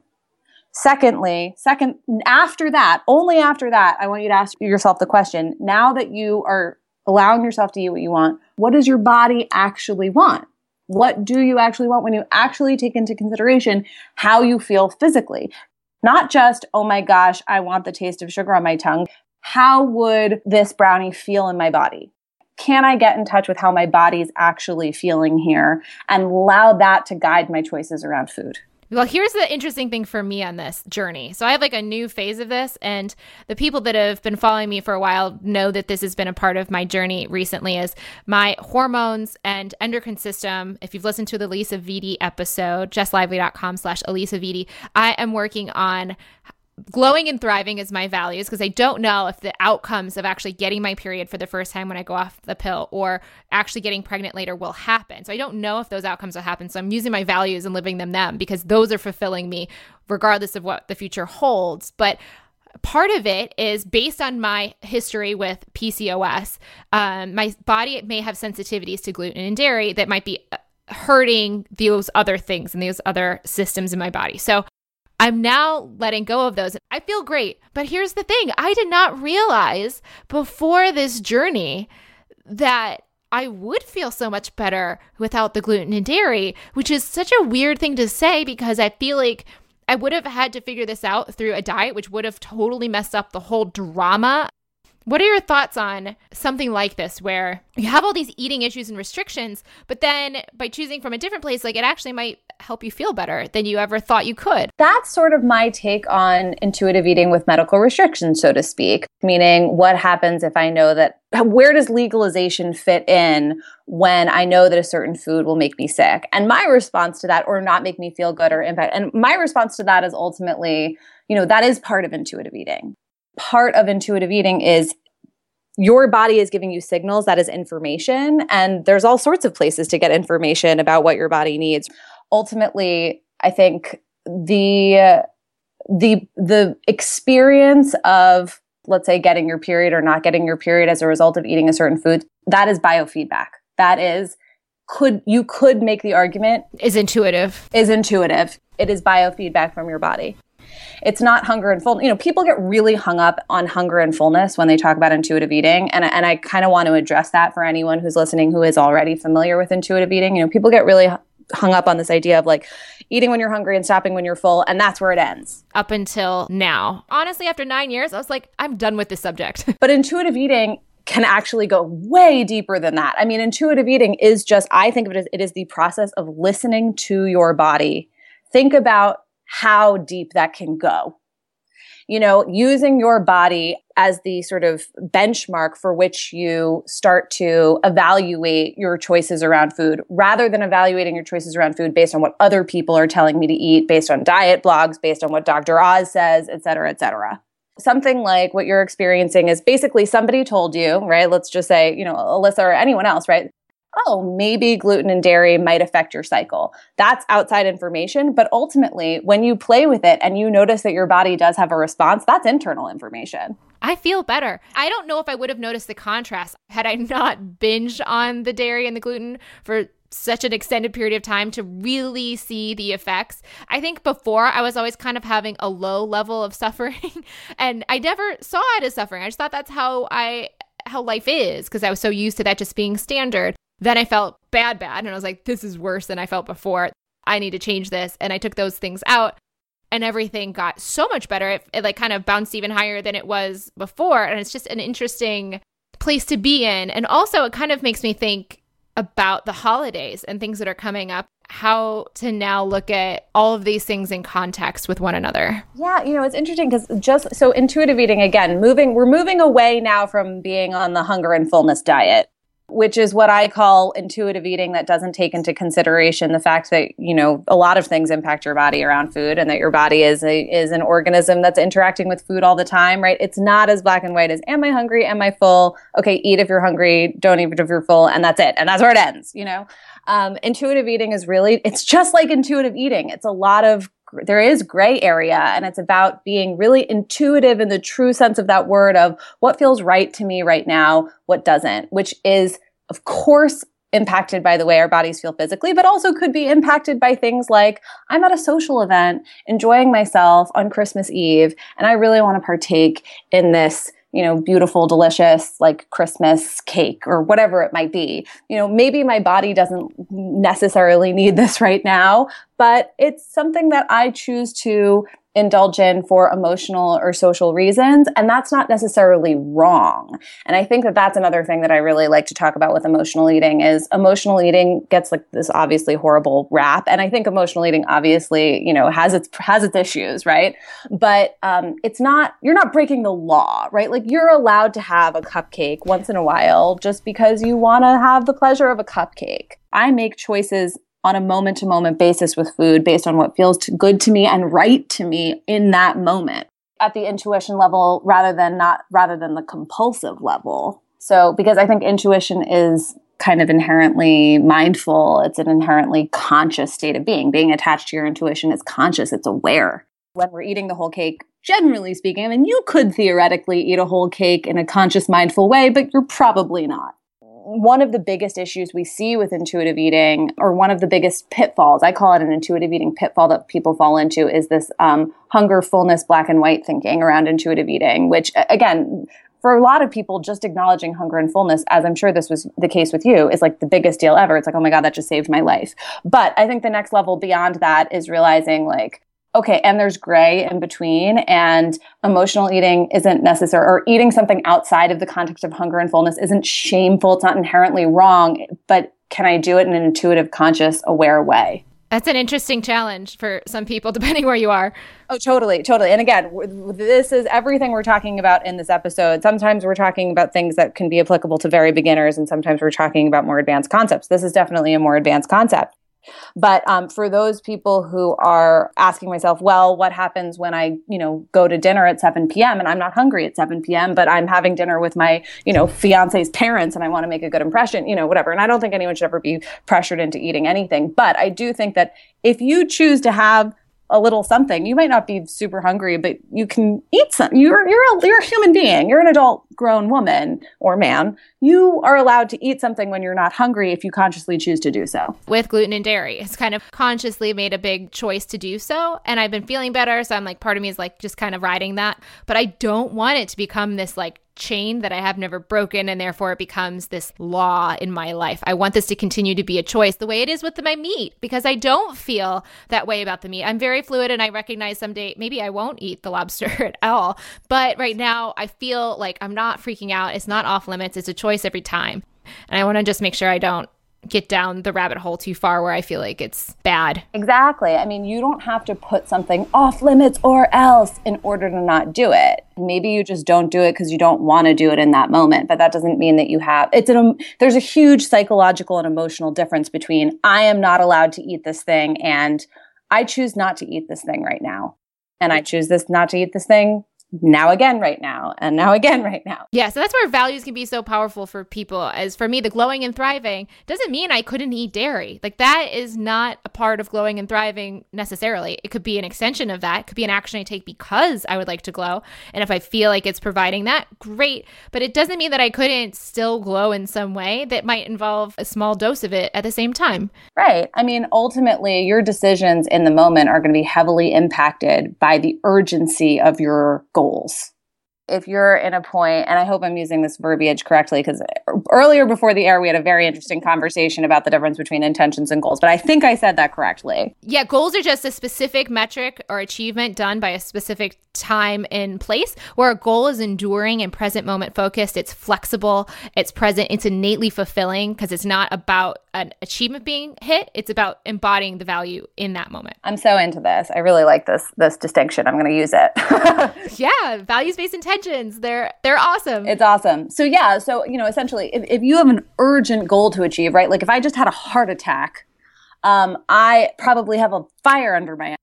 Secondly, second after that, only after that, I want you to ask yourself the question, now that you are allowing yourself to eat what you want, what does your body actually want? What do you actually want when you actually take into consideration how you feel physically? Not just, oh my gosh, I want the taste of sugar on my tongue. How would this brownie feel in my body? Can I get in touch with how my body's actually feeling here and allow that to guide my choices around food? Well, here's the interesting thing for me on this journey. So I have like a new phase of this, and the people that have been following me for a while know that this has been a part of my journey recently. Is my hormones and endocrine system. If you've listened to the Alisa Vitti episode, jesslively.com/slash Alisa Vitti, I am working on glowing and thriving is my values because I don't know if the outcomes of actually getting my period for the first time when I go off the pill or actually getting pregnant later will happen. So I don't know if those outcomes will happen. So I'm using my values and living them them because those are fulfilling me regardless of what the future holds. But part of it is based on my history with PCOS. Um, my body may have sensitivities to gluten and dairy that might be uh, hurting those other things and those other systems in my body. So I'm now letting go of those. I feel great. But here's the thing I did not realize before this journey that I would feel so much better without the gluten and dairy, which is such a weird thing to say because I feel like I would have had to figure this out through a diet, which would have totally messed up the whole drama what are your thoughts on something like this where you have all these eating issues and restrictions, but then by choosing from a different place, like it actually might help you feel better than you ever thought you could? That's sort of my take on intuitive eating with medical restrictions, so to speak. Meaning, what happens if I know that, where does legalization fit in when I know that a certain food will make me sick? And my response to that, or not make me feel good or impact, and my response to that is ultimately, you know, that is part of intuitive eating part of intuitive eating is your body is giving you signals that is information and there's all sorts of places to get information about what your body needs. Ultimately i think the the the experience of let's say getting your period or not getting your period as a result of eating a certain food that is biofeedback. That is could you could make the argument is intuitive. is intuitive. It is biofeedback from your body it's not hunger and fullness. You know, people get really hung up on hunger and fullness when they talk about intuitive eating. And, and I kind of want to address that for anyone who's listening who is already familiar with intuitive eating. You know, people get really hung up on this idea of like eating when you're hungry and stopping when you're full, and that's where it ends. Up until now. Honestly, after nine years, I was like, I'm done with this subject. but intuitive eating can actually go way deeper than that. I mean, intuitive eating is just, I think of it as it is the process of listening to your body. Think about how deep that can go. You know, using your body as the sort of benchmark for which you start to evaluate your choices around food rather than evaluating your choices around food based on what other people are telling me to eat, based on diet blogs, based on what Dr. Oz says, et cetera, et cetera. Something like what you're experiencing is basically somebody told you, right? Let's just say, you know, Alyssa or anyone else, right? Oh, maybe gluten and dairy might affect your cycle. That's outside information. But ultimately, when you play with it and you notice that your body does have a response, that's internal information. I feel better. I don't know if I would have noticed the contrast had I not binged on the dairy and the gluten for such an extended period of time to really see the effects. I think before I was always kind of having a low level of suffering and I never saw it as suffering. I just thought that's how I how life is because I was so used to that just being standard. Then I felt bad, bad. And I was like, this is worse than I felt before. I need to change this. And I took those things out and everything got so much better. It, it like kind of bounced even higher than it was before. And it's just an interesting place to be in. And also, it kind of makes me think about the holidays and things that are coming up how to now look at all of these things in context with one another. Yeah, you know, it's interesting because just so intuitive eating again, moving we're moving away now from being on the hunger and fullness diet which is what I call intuitive eating that doesn't take into consideration the fact that, you know, a lot of things impact your body around food and that your body is a, is an organism that's interacting with food all the time, right? It's not as black and white as am I hungry? Am I full? Okay, eat if you're hungry, don't eat if you're full, and that's it. And that's where it ends, you know? Um, intuitive eating is really, it's just like intuitive eating. It's a lot of there is gray area and it's about being really intuitive in the true sense of that word of what feels right to me right now, what doesn't, which is of course impacted by the way our bodies feel physically, but also could be impacted by things like I'm at a social event enjoying myself on Christmas Eve and I really want to partake in this you know, beautiful, delicious, like Christmas cake or whatever it might be. You know, maybe my body doesn't necessarily need this right now, but it's something that I choose to indulge in for emotional or social reasons. And that's not necessarily wrong. And I think that that's another thing that I really like to talk about with emotional eating is emotional eating gets like this obviously horrible rap. And I think emotional eating obviously, you know, has its, has its issues, right? But, um, it's not, you're not breaking the law, right? Like you're allowed to have a cupcake once in a while just because you want to have the pleasure of a cupcake. I make choices on a moment to moment basis with food based on what feels good to me and right to me in that moment at the intuition level rather than not rather than the compulsive level. So because I think intuition is kind of inherently mindful, it's an inherently conscious state of being. Being attached to your intuition is conscious, it's aware. When we're eating the whole cake, generally speaking, I mean, you could theoretically eat a whole cake in a conscious, mindful way, but you're probably not. One of the biggest issues we see with intuitive eating, or one of the biggest pitfalls, I call it an intuitive eating pitfall that people fall into, is this um, hunger, fullness, black and white thinking around intuitive eating, which, again, for a lot of people, just acknowledging hunger and fullness, as I'm sure this was the case with you, is like the biggest deal ever. It's like, oh my God, that just saved my life. But I think the next level beyond that is realizing like, okay, and there's gray in between, and emotional eating isn't necessary, or eating something outside of the context of hunger and fullness isn't shameful. It's not inherently wrong, but can I do it in an intuitive, conscious, aware way? That's an interesting challenge for some people, depending where you are. Oh, totally, totally. And again, this is everything we're talking about in this episode. Sometimes we're talking about things that can be applicable to very beginners, and sometimes we're talking about more advanced concepts. This is definitely a more advanced concept. But um, for those people who are asking myself, well, what happens when I, you know, go to dinner at 7 p.m. and I'm not hungry at 7 p.m., but I'm having dinner with my, you know, fiance's parents and I want to make a good impression, you know, whatever. And I don't think anyone should ever be pressured into eating anything. But I do think that if you choose to have a little something. You might not be super hungry, but you can eat some. You're you're a, you're a human being. You're an adult grown woman or man. You are allowed to eat something when you're not hungry if you consciously choose to do so. With gluten and dairy, it's kind of consciously made a big choice to do so, and I've been feeling better, so I'm like part of me is like just kind of riding that, but I don't want it to become this like chain that I have never broken, and therefore it becomes this law in my life. I want this to continue to be a choice the way it is with my meat because I don't feel that way about the meat. I'm very fluid and I recognize someday maybe I won't eat the lobster at all. But right now, I feel like I'm not freaking out. It's not off limits, it's a choice every time. And I want to just make sure I don't get down the rabbit hole too far where I feel like it's bad. Exactly. I mean, you don't have to put something off limits or else in order to not do it. Maybe you just don't do it because you don't want to do it in that moment, but that doesn't mean that you have it's an there's a huge psychological and emotional difference between I am not allowed to eat this thing and I choose not to eat this thing right now. And I choose this not to eat this thing now again right now and now again right now. Yeah, so that's where values can be so powerful for people. As for me, the glowing and thriving doesn't mean I couldn't eat dairy. Like that is not a part of glowing and thriving necessarily. It could be an extension of that. It could be an action I take because I would like to glow. And if I feel like it's providing that, great. But it doesn't mean that I couldn't still glow in some way that might involve a small dose of it at the same time. Right. I mean, ultimately, your decisions in the moment are going to be heavily impacted by the urgency of your goals. If you're in a point, and I hope I'm using this verbiage correctly, because earlier before the air, we had a very interesting conversation about the difference between intentions and goals, but I think I said that correctly. Yeah, goals are just a specific metric or achievement done by a specific time and place, where a goal is enduring and present moment focused. It's flexible, it's present, it's innately fulfilling because it's not about an achievement being hit, it's about embodying the value in that moment. I'm so into this. I really like this this distinction. I'm going to use it. yeah, values-based intentions. They're they're awesome. It's awesome. So yeah, so you know, essentially if, if you have an urgent goal to achieve, right? Like if I just had a heart attack, um, I probably have a fire under my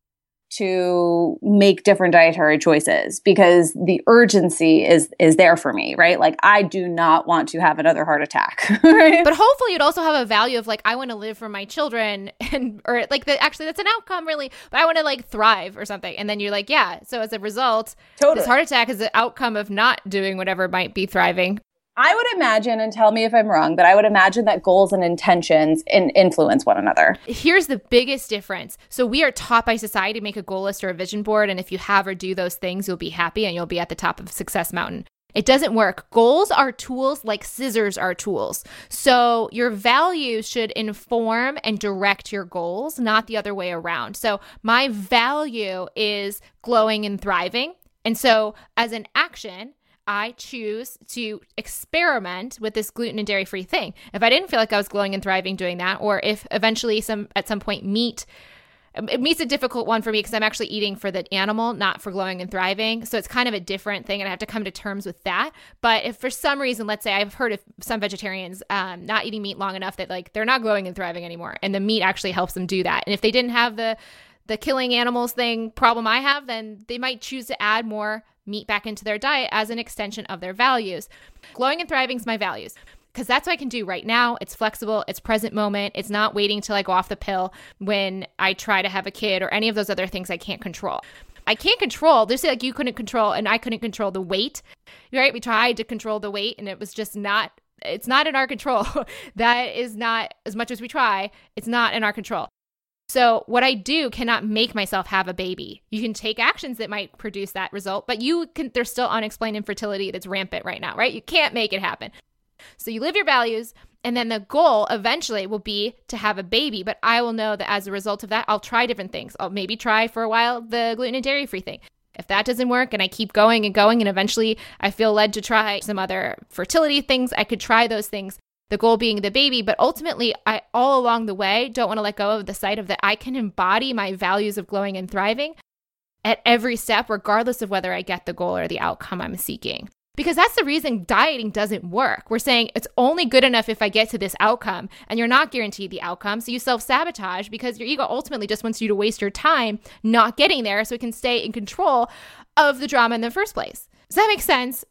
to make different dietary choices because the urgency is is there for me, right? Like I do not want to have another heart attack. Right? But hopefully you'd also have a value of like I want to live for my children and or like that actually that's an outcome really, but I want to like thrive or something. And then you're like, yeah, so as a result, totally. this heart attack is the outcome of not doing whatever might be thriving. I would imagine, and tell me if I'm wrong, but I would imagine that goals and intentions in influence one another. Here's the biggest difference. So we are taught by society to make a goal list or a vision board, and if you have or do those things, you'll be happy and you'll be at the top of Success Mountain. It doesn't work. Goals are tools like scissors are tools. So your values should inform and direct your goals, not the other way around. So my value is glowing and thriving. And so as an action, I choose to experiment with this gluten and dairy free thing. If I didn't feel like I was glowing and thriving doing that, or if eventually some at some point meat it meat's a difficult one for me because I'm actually eating for the animal, not for glowing and thriving. So it's kind of a different thing, and I have to come to terms with that. But if for some reason, let's say I've heard of some vegetarians um, not eating meat long enough that like they're not glowing and thriving anymore, and the meat actually helps them do that. And if they didn't have the the killing animals thing problem I have, then they might choose to add more meat back into their diet as an extension of their values. Glowing and thriving is my values because that's what I can do right now. It's flexible, it's present moment. It's not waiting till I go off the pill when I try to have a kid or any of those other things I can't control. I can't control. Just like you couldn't control, and I couldn't control the weight, right? We tried to control the weight, and it was just not. It's not in our control. that is not as much as we try. It's not in our control. So, what I do cannot make myself have a baby. You can take actions that might produce that result, but you can, there's still unexplained infertility that's rampant right now, right? You can't make it happen. So, you live your values, and then the goal eventually will be to have a baby. But I will know that as a result of that, I'll try different things. I'll maybe try for a while the gluten and dairy free thing. If that doesn't work and I keep going and going, and eventually I feel led to try some other fertility things, I could try those things. The goal being the baby, but ultimately, I all along the way don't want to let go of the sight of that I can embody my values of glowing and thriving at every step, regardless of whether I get the goal or the outcome I'm seeking. Because that's the reason dieting doesn't work. We're saying it's only good enough if I get to this outcome, and you're not guaranteed the outcome. So you self sabotage because your ego ultimately just wants you to waste your time not getting there so it can stay in control of the drama in the first place. Does that make sense?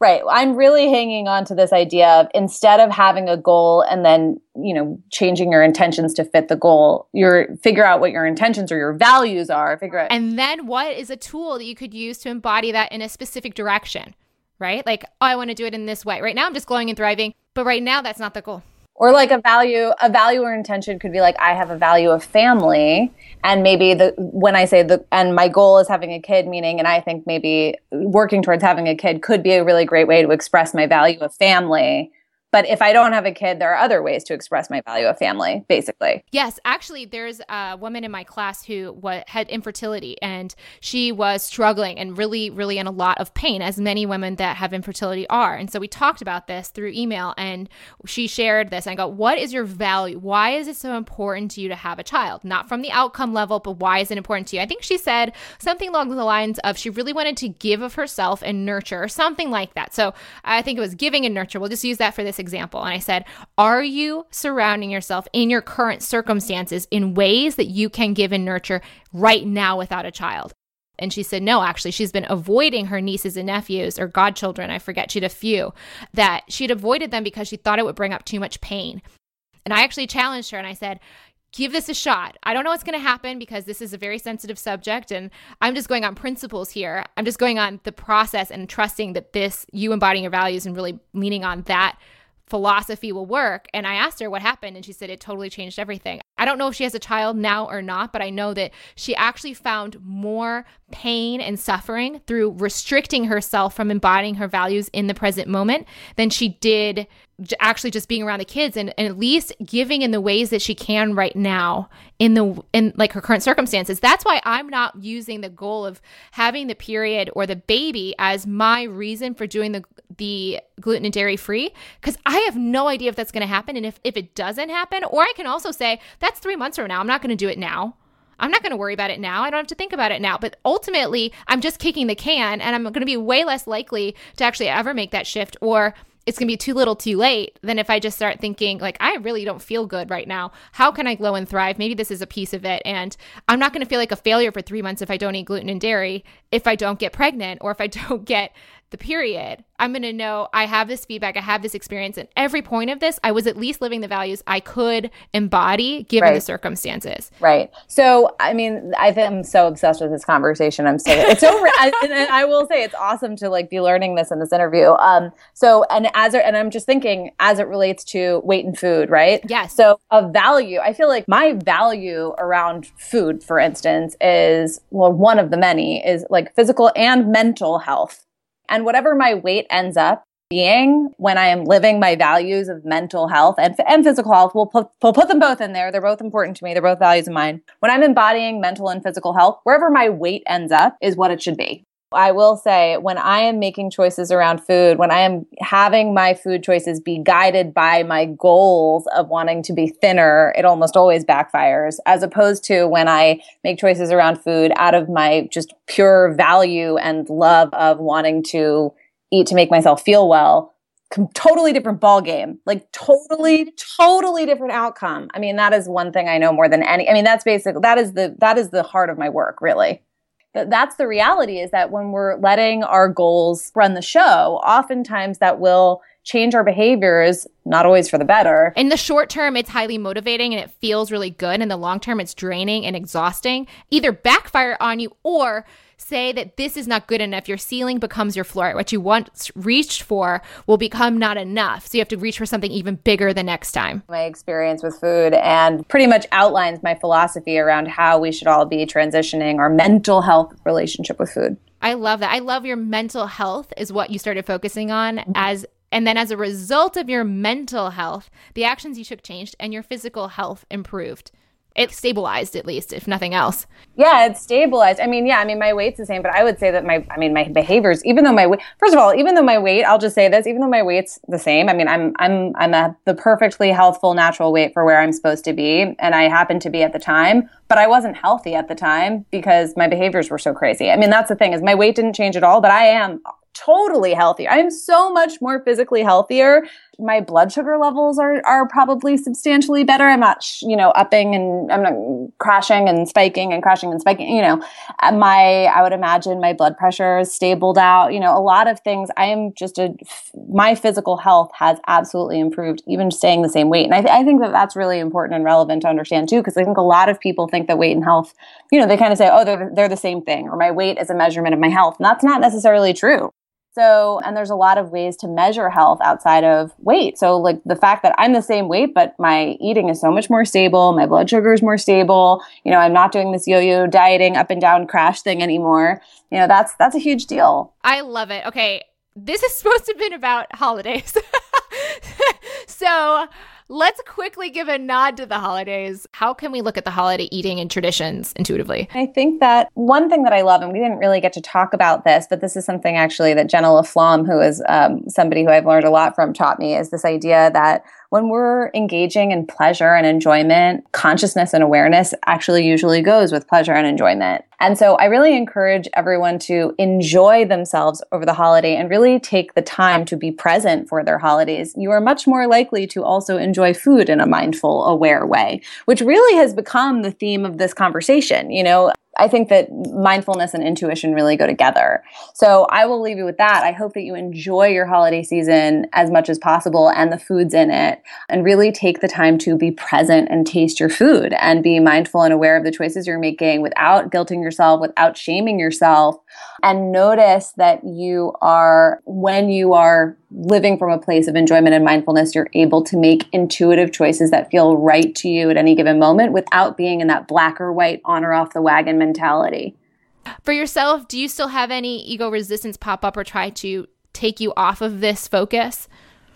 Right. I'm really hanging on to this idea of instead of having a goal and then, you know, changing your intentions to fit the goal, you're figure out what your intentions or your values are, figure out. And then what is a tool that you could use to embody that in a specific direction? right? Like, oh, I want to do it in this way. Right now, I'm just glowing and thriving, but right now, that's not the goal. Or like a value, a value or intention could be like, I have a value of family. And maybe the, when I say the, and my goal is having a kid, meaning, and I think maybe working towards having a kid could be a really great way to express my value of family but if I don't have a kid, there are other ways to express my value of family, basically. Yes, actually, there's a woman in my class who w- had infertility and she was struggling and really, really in a lot of pain, as many women that have infertility are. And so we talked about this through email and she shared this. And I go, What is your value? Why is it so important to you to have a child? Not from the outcome level, but why is it important to you? I think she said something along the lines of she really wanted to give of herself and nurture, or something like that. So I think it was giving and nurture. We'll just use that for this example. And I said, Are you surrounding yourself in your current circumstances in ways that you can give and nurture right now without a child? And she said, no, actually, she's been avoiding her nieces and nephews or godchildren. I forget, she had a few that she'd avoided them because she thought it would bring up too much pain. And I actually challenged her and I said, give this a shot. I don't know what's going to happen because this is a very sensitive subject and I'm just going on principles here. I'm just going on the process and trusting that this, you embodying your values and really leaning on that philosophy will work. And I asked her what happened, and she said it totally changed everything. I don't know if she has a child now or not, but I know that she actually found more pain and suffering through restricting herself from embodying her values in the present moment than she did actually just being around the kids and, and at least giving in the ways that she can right now in the in like her current circumstances that's why i'm not using the goal of having the period or the baby as my reason for doing the the gluten and dairy free because i have no idea if that's going to happen and if, if it doesn't happen or i can also say that's three months from now i'm not going to do it now I'm not going to worry about it now. I don't have to think about it now. But ultimately, I'm just kicking the can and I'm going to be way less likely to actually ever make that shift or it's going to be too little too late than if I just start thinking, like, I really don't feel good right now. How can I glow and thrive? Maybe this is a piece of it. And I'm not going to feel like a failure for three months if I don't eat gluten and dairy, if I don't get pregnant, or if I don't get the period, I'm going to know I have this feedback, I have this experience. And every point of this, I was at least living the values I could embody given right. the circumstances. Right. So, I mean, I think I'm so obsessed with this conversation. I'm so, it's so, I, and I will say it's awesome to like be learning this in this interview. Um, so, and as, and I'm just thinking as it relates to weight and food, right? Yeah. So, a value, I feel like my value around food, for instance, is, well, one of the many is like physical and mental health and whatever my weight ends up being when I am living my values of mental health and, and physical health, we'll put, we'll put them both in there. They're both important to me. They're both values of mine. When I'm embodying mental and physical health, wherever my weight ends up is what it should be. I will say when I am making choices around food, when I am having my food choices be guided by my goals of wanting to be thinner, it almost always backfires as opposed to when I make choices around food out of my just pure value and love of wanting to eat to make myself feel well. Totally different ball game, like totally, totally different outcome. I mean, that is one thing I know more than any. I mean, that's basically that is the that is the heart of my work, really that's the reality is that when we're letting our goals run the show, oftentimes that will change our behaviors, not always for the better. In the short term, it's highly motivating and it feels really good. In the long term, it's draining and exhausting. Either backfire on you or say that this is not good enough. Your ceiling becomes your floor. What you once reached for will become not enough. So you have to reach for something even bigger the next time. My experience with food and pretty much outlines my philosophy around how we should all be transitioning our mental health relationship with food. I love that. I love your mental health is what you started focusing on as and then as a result of your mental health, the actions you took changed and your physical health improved it stabilized at least, if nothing else. Yeah, it stabilized. I mean, yeah, I mean, my weight's the same, but I would say that my, I mean, my behaviors, even though my weight, first of all, even though my weight, I'll just say this, even though my weight's the same, I mean, I'm, I'm, I'm the perfectly healthful, natural weight for where I'm supposed to be. And I happen to be at the time, but I wasn't healthy at the time because my behaviors were so crazy. I mean, that's the thing is my weight didn't change at all, but I am totally healthy. I am so much more physically healthier. My blood sugar levels are are probably substantially better. I'm not, you know, upping and I'm not crashing and spiking and crashing and spiking. You know, uh, my I would imagine my blood pressure is stabled out. You know, a lot of things. I am just a my physical health has absolutely improved, even staying the same weight. And I, th- I think that that's really important and relevant to understand too, because I think a lot of people think that weight and health, you know, they kind of say, oh, they're they're the same thing, or my weight is a measurement of my health, and that's not necessarily true. So, and there's a lot of ways to measure health outside of weight. So, like the fact that I'm the same weight, but my eating is so much more stable, my blood sugar is more stable. You know, I'm not doing this yo-yo dieting up and down crash thing anymore. You know, that's that's a huge deal. I love it. Okay, this is supposed to have been about holidays. so, Let's quickly give a nod to the holidays. How can we look at the holiday eating and traditions intuitively? I think that one thing that I love, and we didn't really get to talk about this, but this is something actually that Jena la Flamme, who is um, somebody who I've learned a lot from, taught me, is this idea that when we're engaging in pleasure and enjoyment, consciousness and awareness actually usually goes with pleasure and enjoyment. And so I really encourage everyone to enjoy themselves over the holiday and really take the time to be present for their holidays. You are much more likely to also enjoy food in a mindful, aware way, which really has become the theme of this conversation. You know, I think that mindfulness and intuition really go together. So I will leave you with that. I hope that you enjoy your holiday season as much as possible and the foods in it and really take the time to be present and taste your food and be mindful and aware of the choices you're making without guilting yourself, without shaming yourself and notice that you are, when you are living from a place of enjoyment and mindfulness, you're able to make intuitive choices that feel right to you at any given moment without being in that black or white on or off the wagon mentality. For yourself, do you still have any ego resistance pop up or try to take you off of this focus?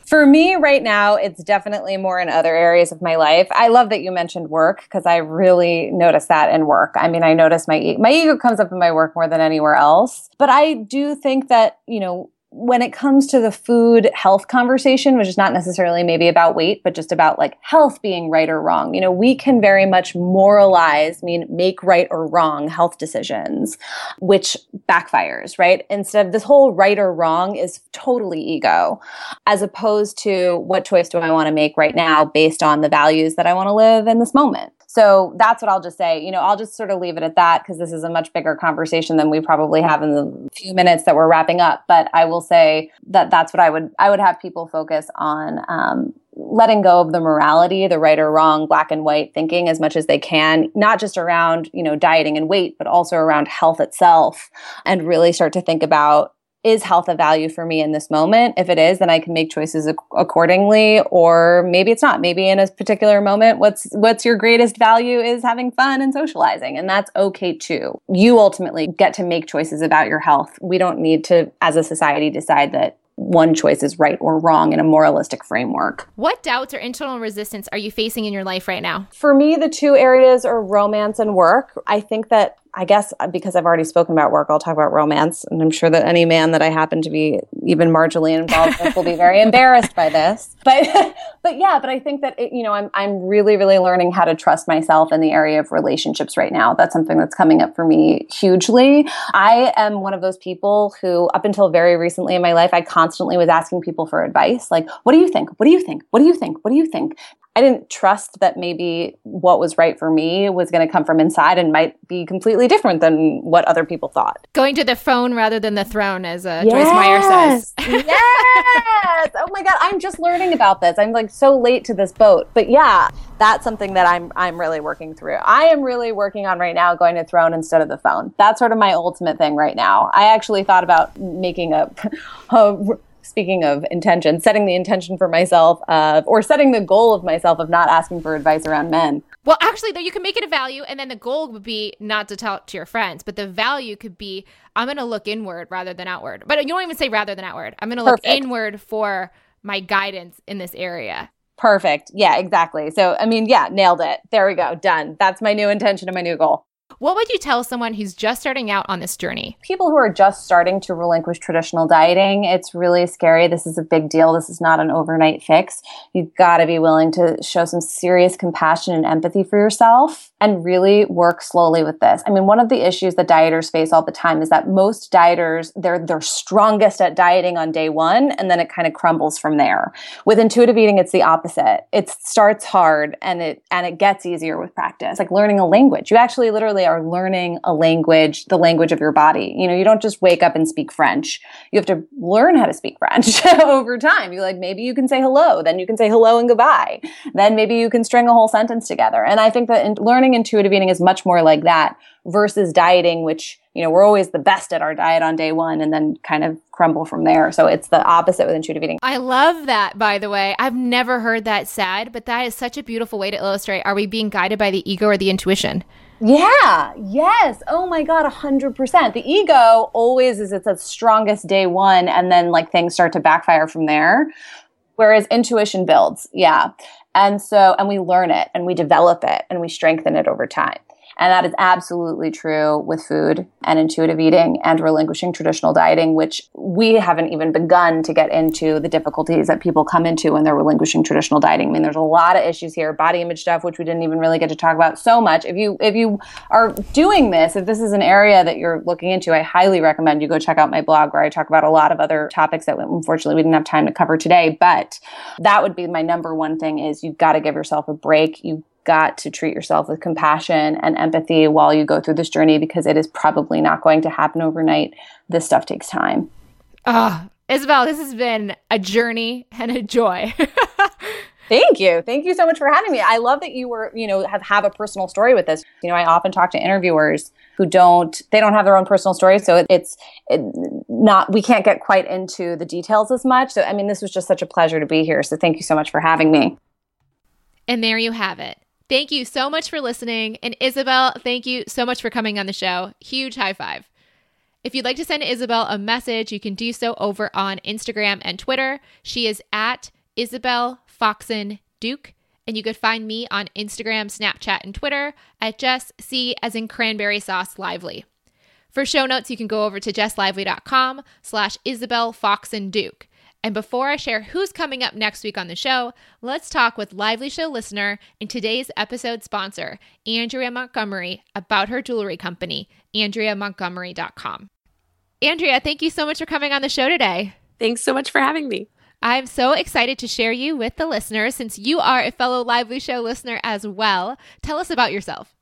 For me right now, it's definitely more in other areas of my life. I love that you mentioned work because I really notice that in work. I mean, I notice my my ego comes up in my work more than anywhere else. But I do think that, you know, when it comes to the food health conversation, which is not necessarily maybe about weight, but just about like health being right or wrong, you know, we can very much moralize, mean make right or wrong health decisions, which backfires, right? Instead of this whole right or wrong is totally ego, as opposed to what choice do I want to make right now based on the values that I want to live in this moment. So that's what I'll just say. You know, I'll just sort of leave it at that because this is a much bigger conversation than we probably have in the few minutes that we're wrapping up. But I will say that that's what I would I would have people focus on. Um, letting go of the morality, the right or wrong, black and white thinking as much as they can, not just around, you know, dieting and weight, but also around health itself and really start to think about is health a value for me in this moment? If it is, then I can make choices ac- accordingly. Or maybe it's not. Maybe in a particular moment, what's what's your greatest value is having fun and socializing, and that's okay too. You ultimately get to make choices about your health. We don't need to, as a society, decide that one choice is right or wrong in a moralistic framework. What doubts or internal resistance are you facing in your life right now? For me, the two areas are romance and work. I think that I guess uh, because I've already spoken about work, I'll talk about romance. And I'm sure that any man that I happen to be even marginally involved with will be very embarrassed by this. But, but yeah, but I think that, it, you know, I'm, I'm really, really learning how to trust myself in the area of relationships right now. That's something that's coming up for me hugely. I am one of those people who, up until very recently in my life, I constantly was asking people for advice. Like, what do you think? What do you think? What do you think? What do you think? I didn't trust that maybe what was right for me was going to come from inside and might be completely different than what other people thought. Going to the phone rather than the throne, as uh, yes. Joyce Meyer says. yes. Oh my God. I'm just learning about this. I'm like so late to this boat. But yeah, that's something that I'm I'm really working through. I am really working on right now going to throne instead of the phone. That's sort of my ultimate thing right now. I actually thought about making a, a speaking of intention, setting the intention for myself of, or setting the goal of myself of not asking for advice around men. Well, actually, though, you can make it a value, and then the goal would be not to tell it to your friends, but the value could be I'm going to look inward rather than outward. But you don't even say rather than outward. I'm going to look inward for my guidance in this area. Perfect. Yeah, exactly. So, I mean, yeah, nailed it. There we go. Done. That's my new intention and my new goal. What would you tell someone who's just starting out on this journey? People who are just starting to relinquish traditional dieting, it's really scary. This is a big deal. This is not an overnight fix. You've got to be willing to show some serious compassion and empathy for yourself and really work slowly with this. I mean, one of the issues that dieters face all the time is that most dieters, they're they're strongest at dieting on day 1 and then it kind of crumbles from there. With intuitive eating it's the opposite. It starts hard and it and it gets easier with practice. Like learning a language. You actually literally are learning a language, the language of your body. You know, you don't just wake up and speak French. You have to learn how to speak French over time. You like maybe you can say hello, then you can say hello and goodbye. Then maybe you can string a whole sentence together. And I think that in learning intuitive eating is much more like that versus dieting, which, you know, we're always the best at our diet on day one and then kind of crumble from there. So it's the opposite with intuitive eating. I love that, by the way. I've never heard that said, but that is such a beautiful way to illustrate are we being guided by the ego or the intuition? Yeah, yes. Oh my God, 100%. The ego always is its strongest day one, and then like things start to backfire from there. Whereas intuition builds. Yeah. And so, and we learn it and we develop it and we strengthen it over time. And that is absolutely true with food and intuitive eating and relinquishing traditional dieting, which we haven't even begun to get into the difficulties that people come into when they're relinquishing traditional dieting. I mean, there's a lot of issues here, body image stuff, which we didn't even really get to talk about so much. If you if you are doing this, if this is an area that you're looking into, I highly recommend you go check out my blog where I talk about a lot of other topics that unfortunately we didn't have time to cover today. But that would be my number one thing is you've got to give yourself a break. You got to treat yourself with compassion and empathy while you go through this journey because it is probably not going to happen overnight. This stuff takes time. Oh, Isabel, this has been a journey and a joy. Thank you. Thank you so much for having me. I love that you were, you know, have, have a personal story with this. You know, I often talk to interviewers who don't, they don't have their own personal story. So it, it's it, not, we can't get quite into the details as much. So, I mean, this was just such a pleasure to be here. So thank you so much for having me. And there you have it. Thank you so much for listening. And Isabel, thank you so much for coming on the show. Huge high five. If you'd like to send Isabel a message, you can do so over on Instagram and Twitter. She is at Isabel Foxen Duke. And you could find me on Instagram, Snapchat, and Twitter at Jess C as in cranberry sauce lively. For show notes, you can go over to jesslively.com slash Isabel Foxen Duke. And before I share who's coming up next week on the show, let's talk with Lively Show listener and today's episode sponsor, Andrea Montgomery, about her jewelry company, AndreaMontgomery.com. Andrea, thank you so much for coming on the show today. Thanks so much for having me. I'm so excited to share you with the listeners since you are a fellow Lively Show listener as well. Tell us about yourself.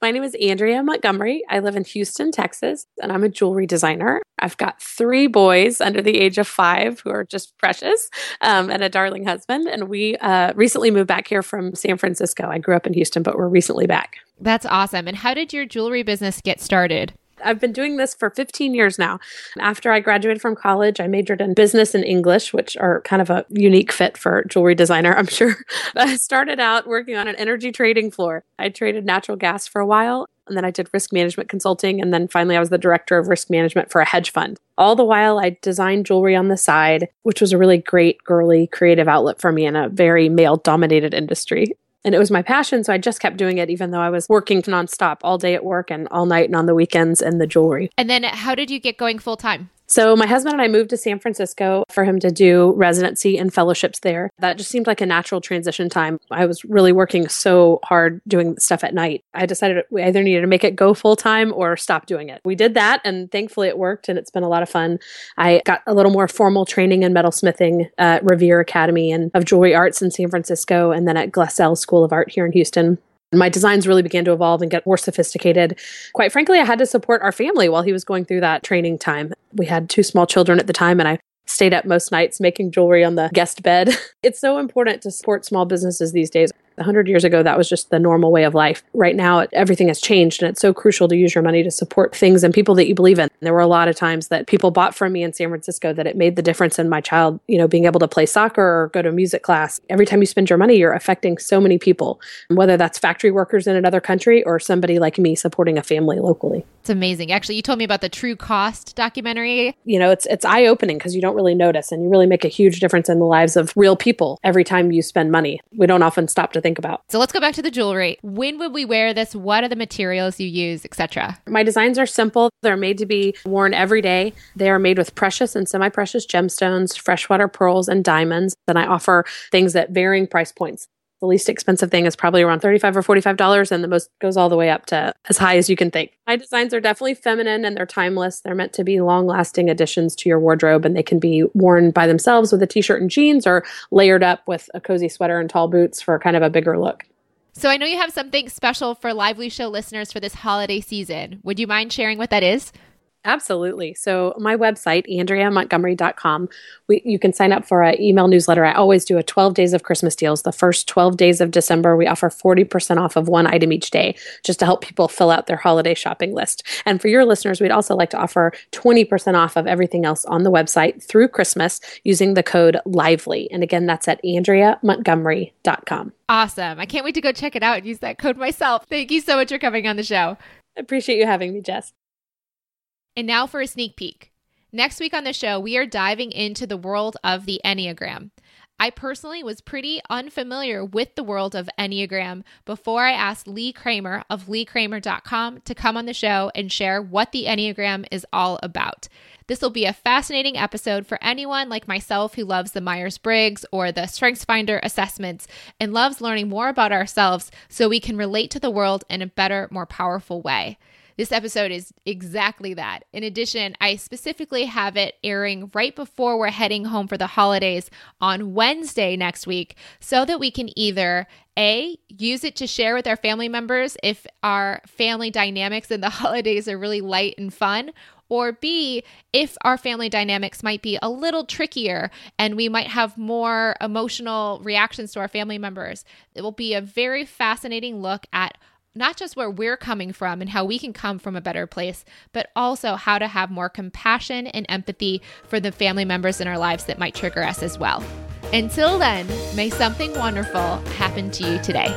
My name is Andrea Montgomery. I live in Houston, Texas, and I'm a jewelry designer. I've got three boys under the age of five who are just precious um, and a darling husband. And we uh, recently moved back here from San Francisco. I grew up in Houston, but we're recently back. That's awesome. And how did your jewelry business get started? I've been doing this for 15 years now. After I graduated from college, I majored in business and English, which are kind of a unique fit for jewelry designer, I'm sure. I started out working on an energy trading floor. I traded natural gas for a while, and then I did risk management consulting, and then finally I was the director of risk management for a hedge fund. All the while I designed jewelry on the side, which was a really great girly creative outlet for me in a very male dominated industry. And it was my passion. So I just kept doing it, even though I was working nonstop all day at work and all night and on the weekends and the jewelry. And then how did you get going full time? So, my husband and I moved to San Francisco for him to do residency and fellowships there. That just seemed like a natural transition time. I was really working so hard doing stuff at night. I decided we either needed to make it go full time or stop doing it. We did that, and thankfully it worked, and it's been a lot of fun. I got a little more formal training in metalsmithing at Revere Academy and of Jewelry Arts in San Francisco, and then at Glassell School of Art here in Houston my designs really began to evolve and get more sophisticated. Quite frankly, I had to support our family while he was going through that training time. We had two small children at the time, and I stayed up most nights making jewelry on the guest bed. It's so important to support small businesses these days. 100 years ago, that was just the normal way of life. Right now, everything has changed, and it's so crucial to use your money to support things and people that you believe in. There were a lot of times that people bought from me in San Francisco that it made the difference in my child, you know, being able to play soccer or go to music class. Every time you spend your money, you're affecting so many people, whether that's factory workers in another country or somebody like me supporting a family locally. It's amazing. Actually, you told me about the True Cost documentary. You know, it's it's eye-opening because you don't really notice and you really make a huge difference in the lives of real people every time you spend money. We don't often stop to think about. So let's go back to the jewelry. When would we wear this? What are the materials you use, etc.? My designs are simple. They're made to be worn every day. They are made with precious and semi-precious gemstones, freshwater pearls, and diamonds. Then I offer things at varying price points. The least expensive thing is probably around 35 or $45, and the most goes all the way up to as high as you can think. My designs are definitely feminine and they're timeless. They're meant to be long lasting additions to your wardrobe, and they can be worn by themselves with a t shirt and jeans or layered up with a cozy sweater and tall boots for kind of a bigger look. So I know you have something special for Lively Show listeners for this holiday season. Would you mind sharing what that is? Absolutely. So my website, AndreaMontgomery.com, we, you can sign up for an email newsletter. I always do a 12 days of Christmas deals. The first 12 days of December, we offer 40% off of one item each day just to help people fill out their holiday shopping list. And for your listeners, we'd also like to offer 20% off of everything else on the website through Christmas using the code LIVELY. And again, that's at AndreaMontgomery.com. Awesome. I can't wait to go check it out and use that code myself. Thank you so much for coming on the show. I appreciate you having me, Jess. And now for a sneak peek. Next week on the show, we are diving into the world of the Enneagram. I personally was pretty unfamiliar with the world of Enneagram before I asked Lee Kramer of leekramer.com to come on the show and share what the Enneagram is all about. This will be a fascinating episode for anyone like myself who loves the Myers Briggs or the StrengthsFinder assessments and loves learning more about ourselves so we can relate to the world in a better, more powerful way. This episode is exactly that. In addition, I specifically have it airing right before we're heading home for the holidays on Wednesday next week so that we can either a, use it to share with our family members if our family dynamics in the holidays are really light and fun, or B, if our family dynamics might be a little trickier and we might have more emotional reactions to our family members. It will be a very fascinating look at not just where we're coming from and how we can come from a better place, but also how to have more compassion and empathy for the family members in our lives that might trigger us as well. Until then, may something wonderful happen to you today.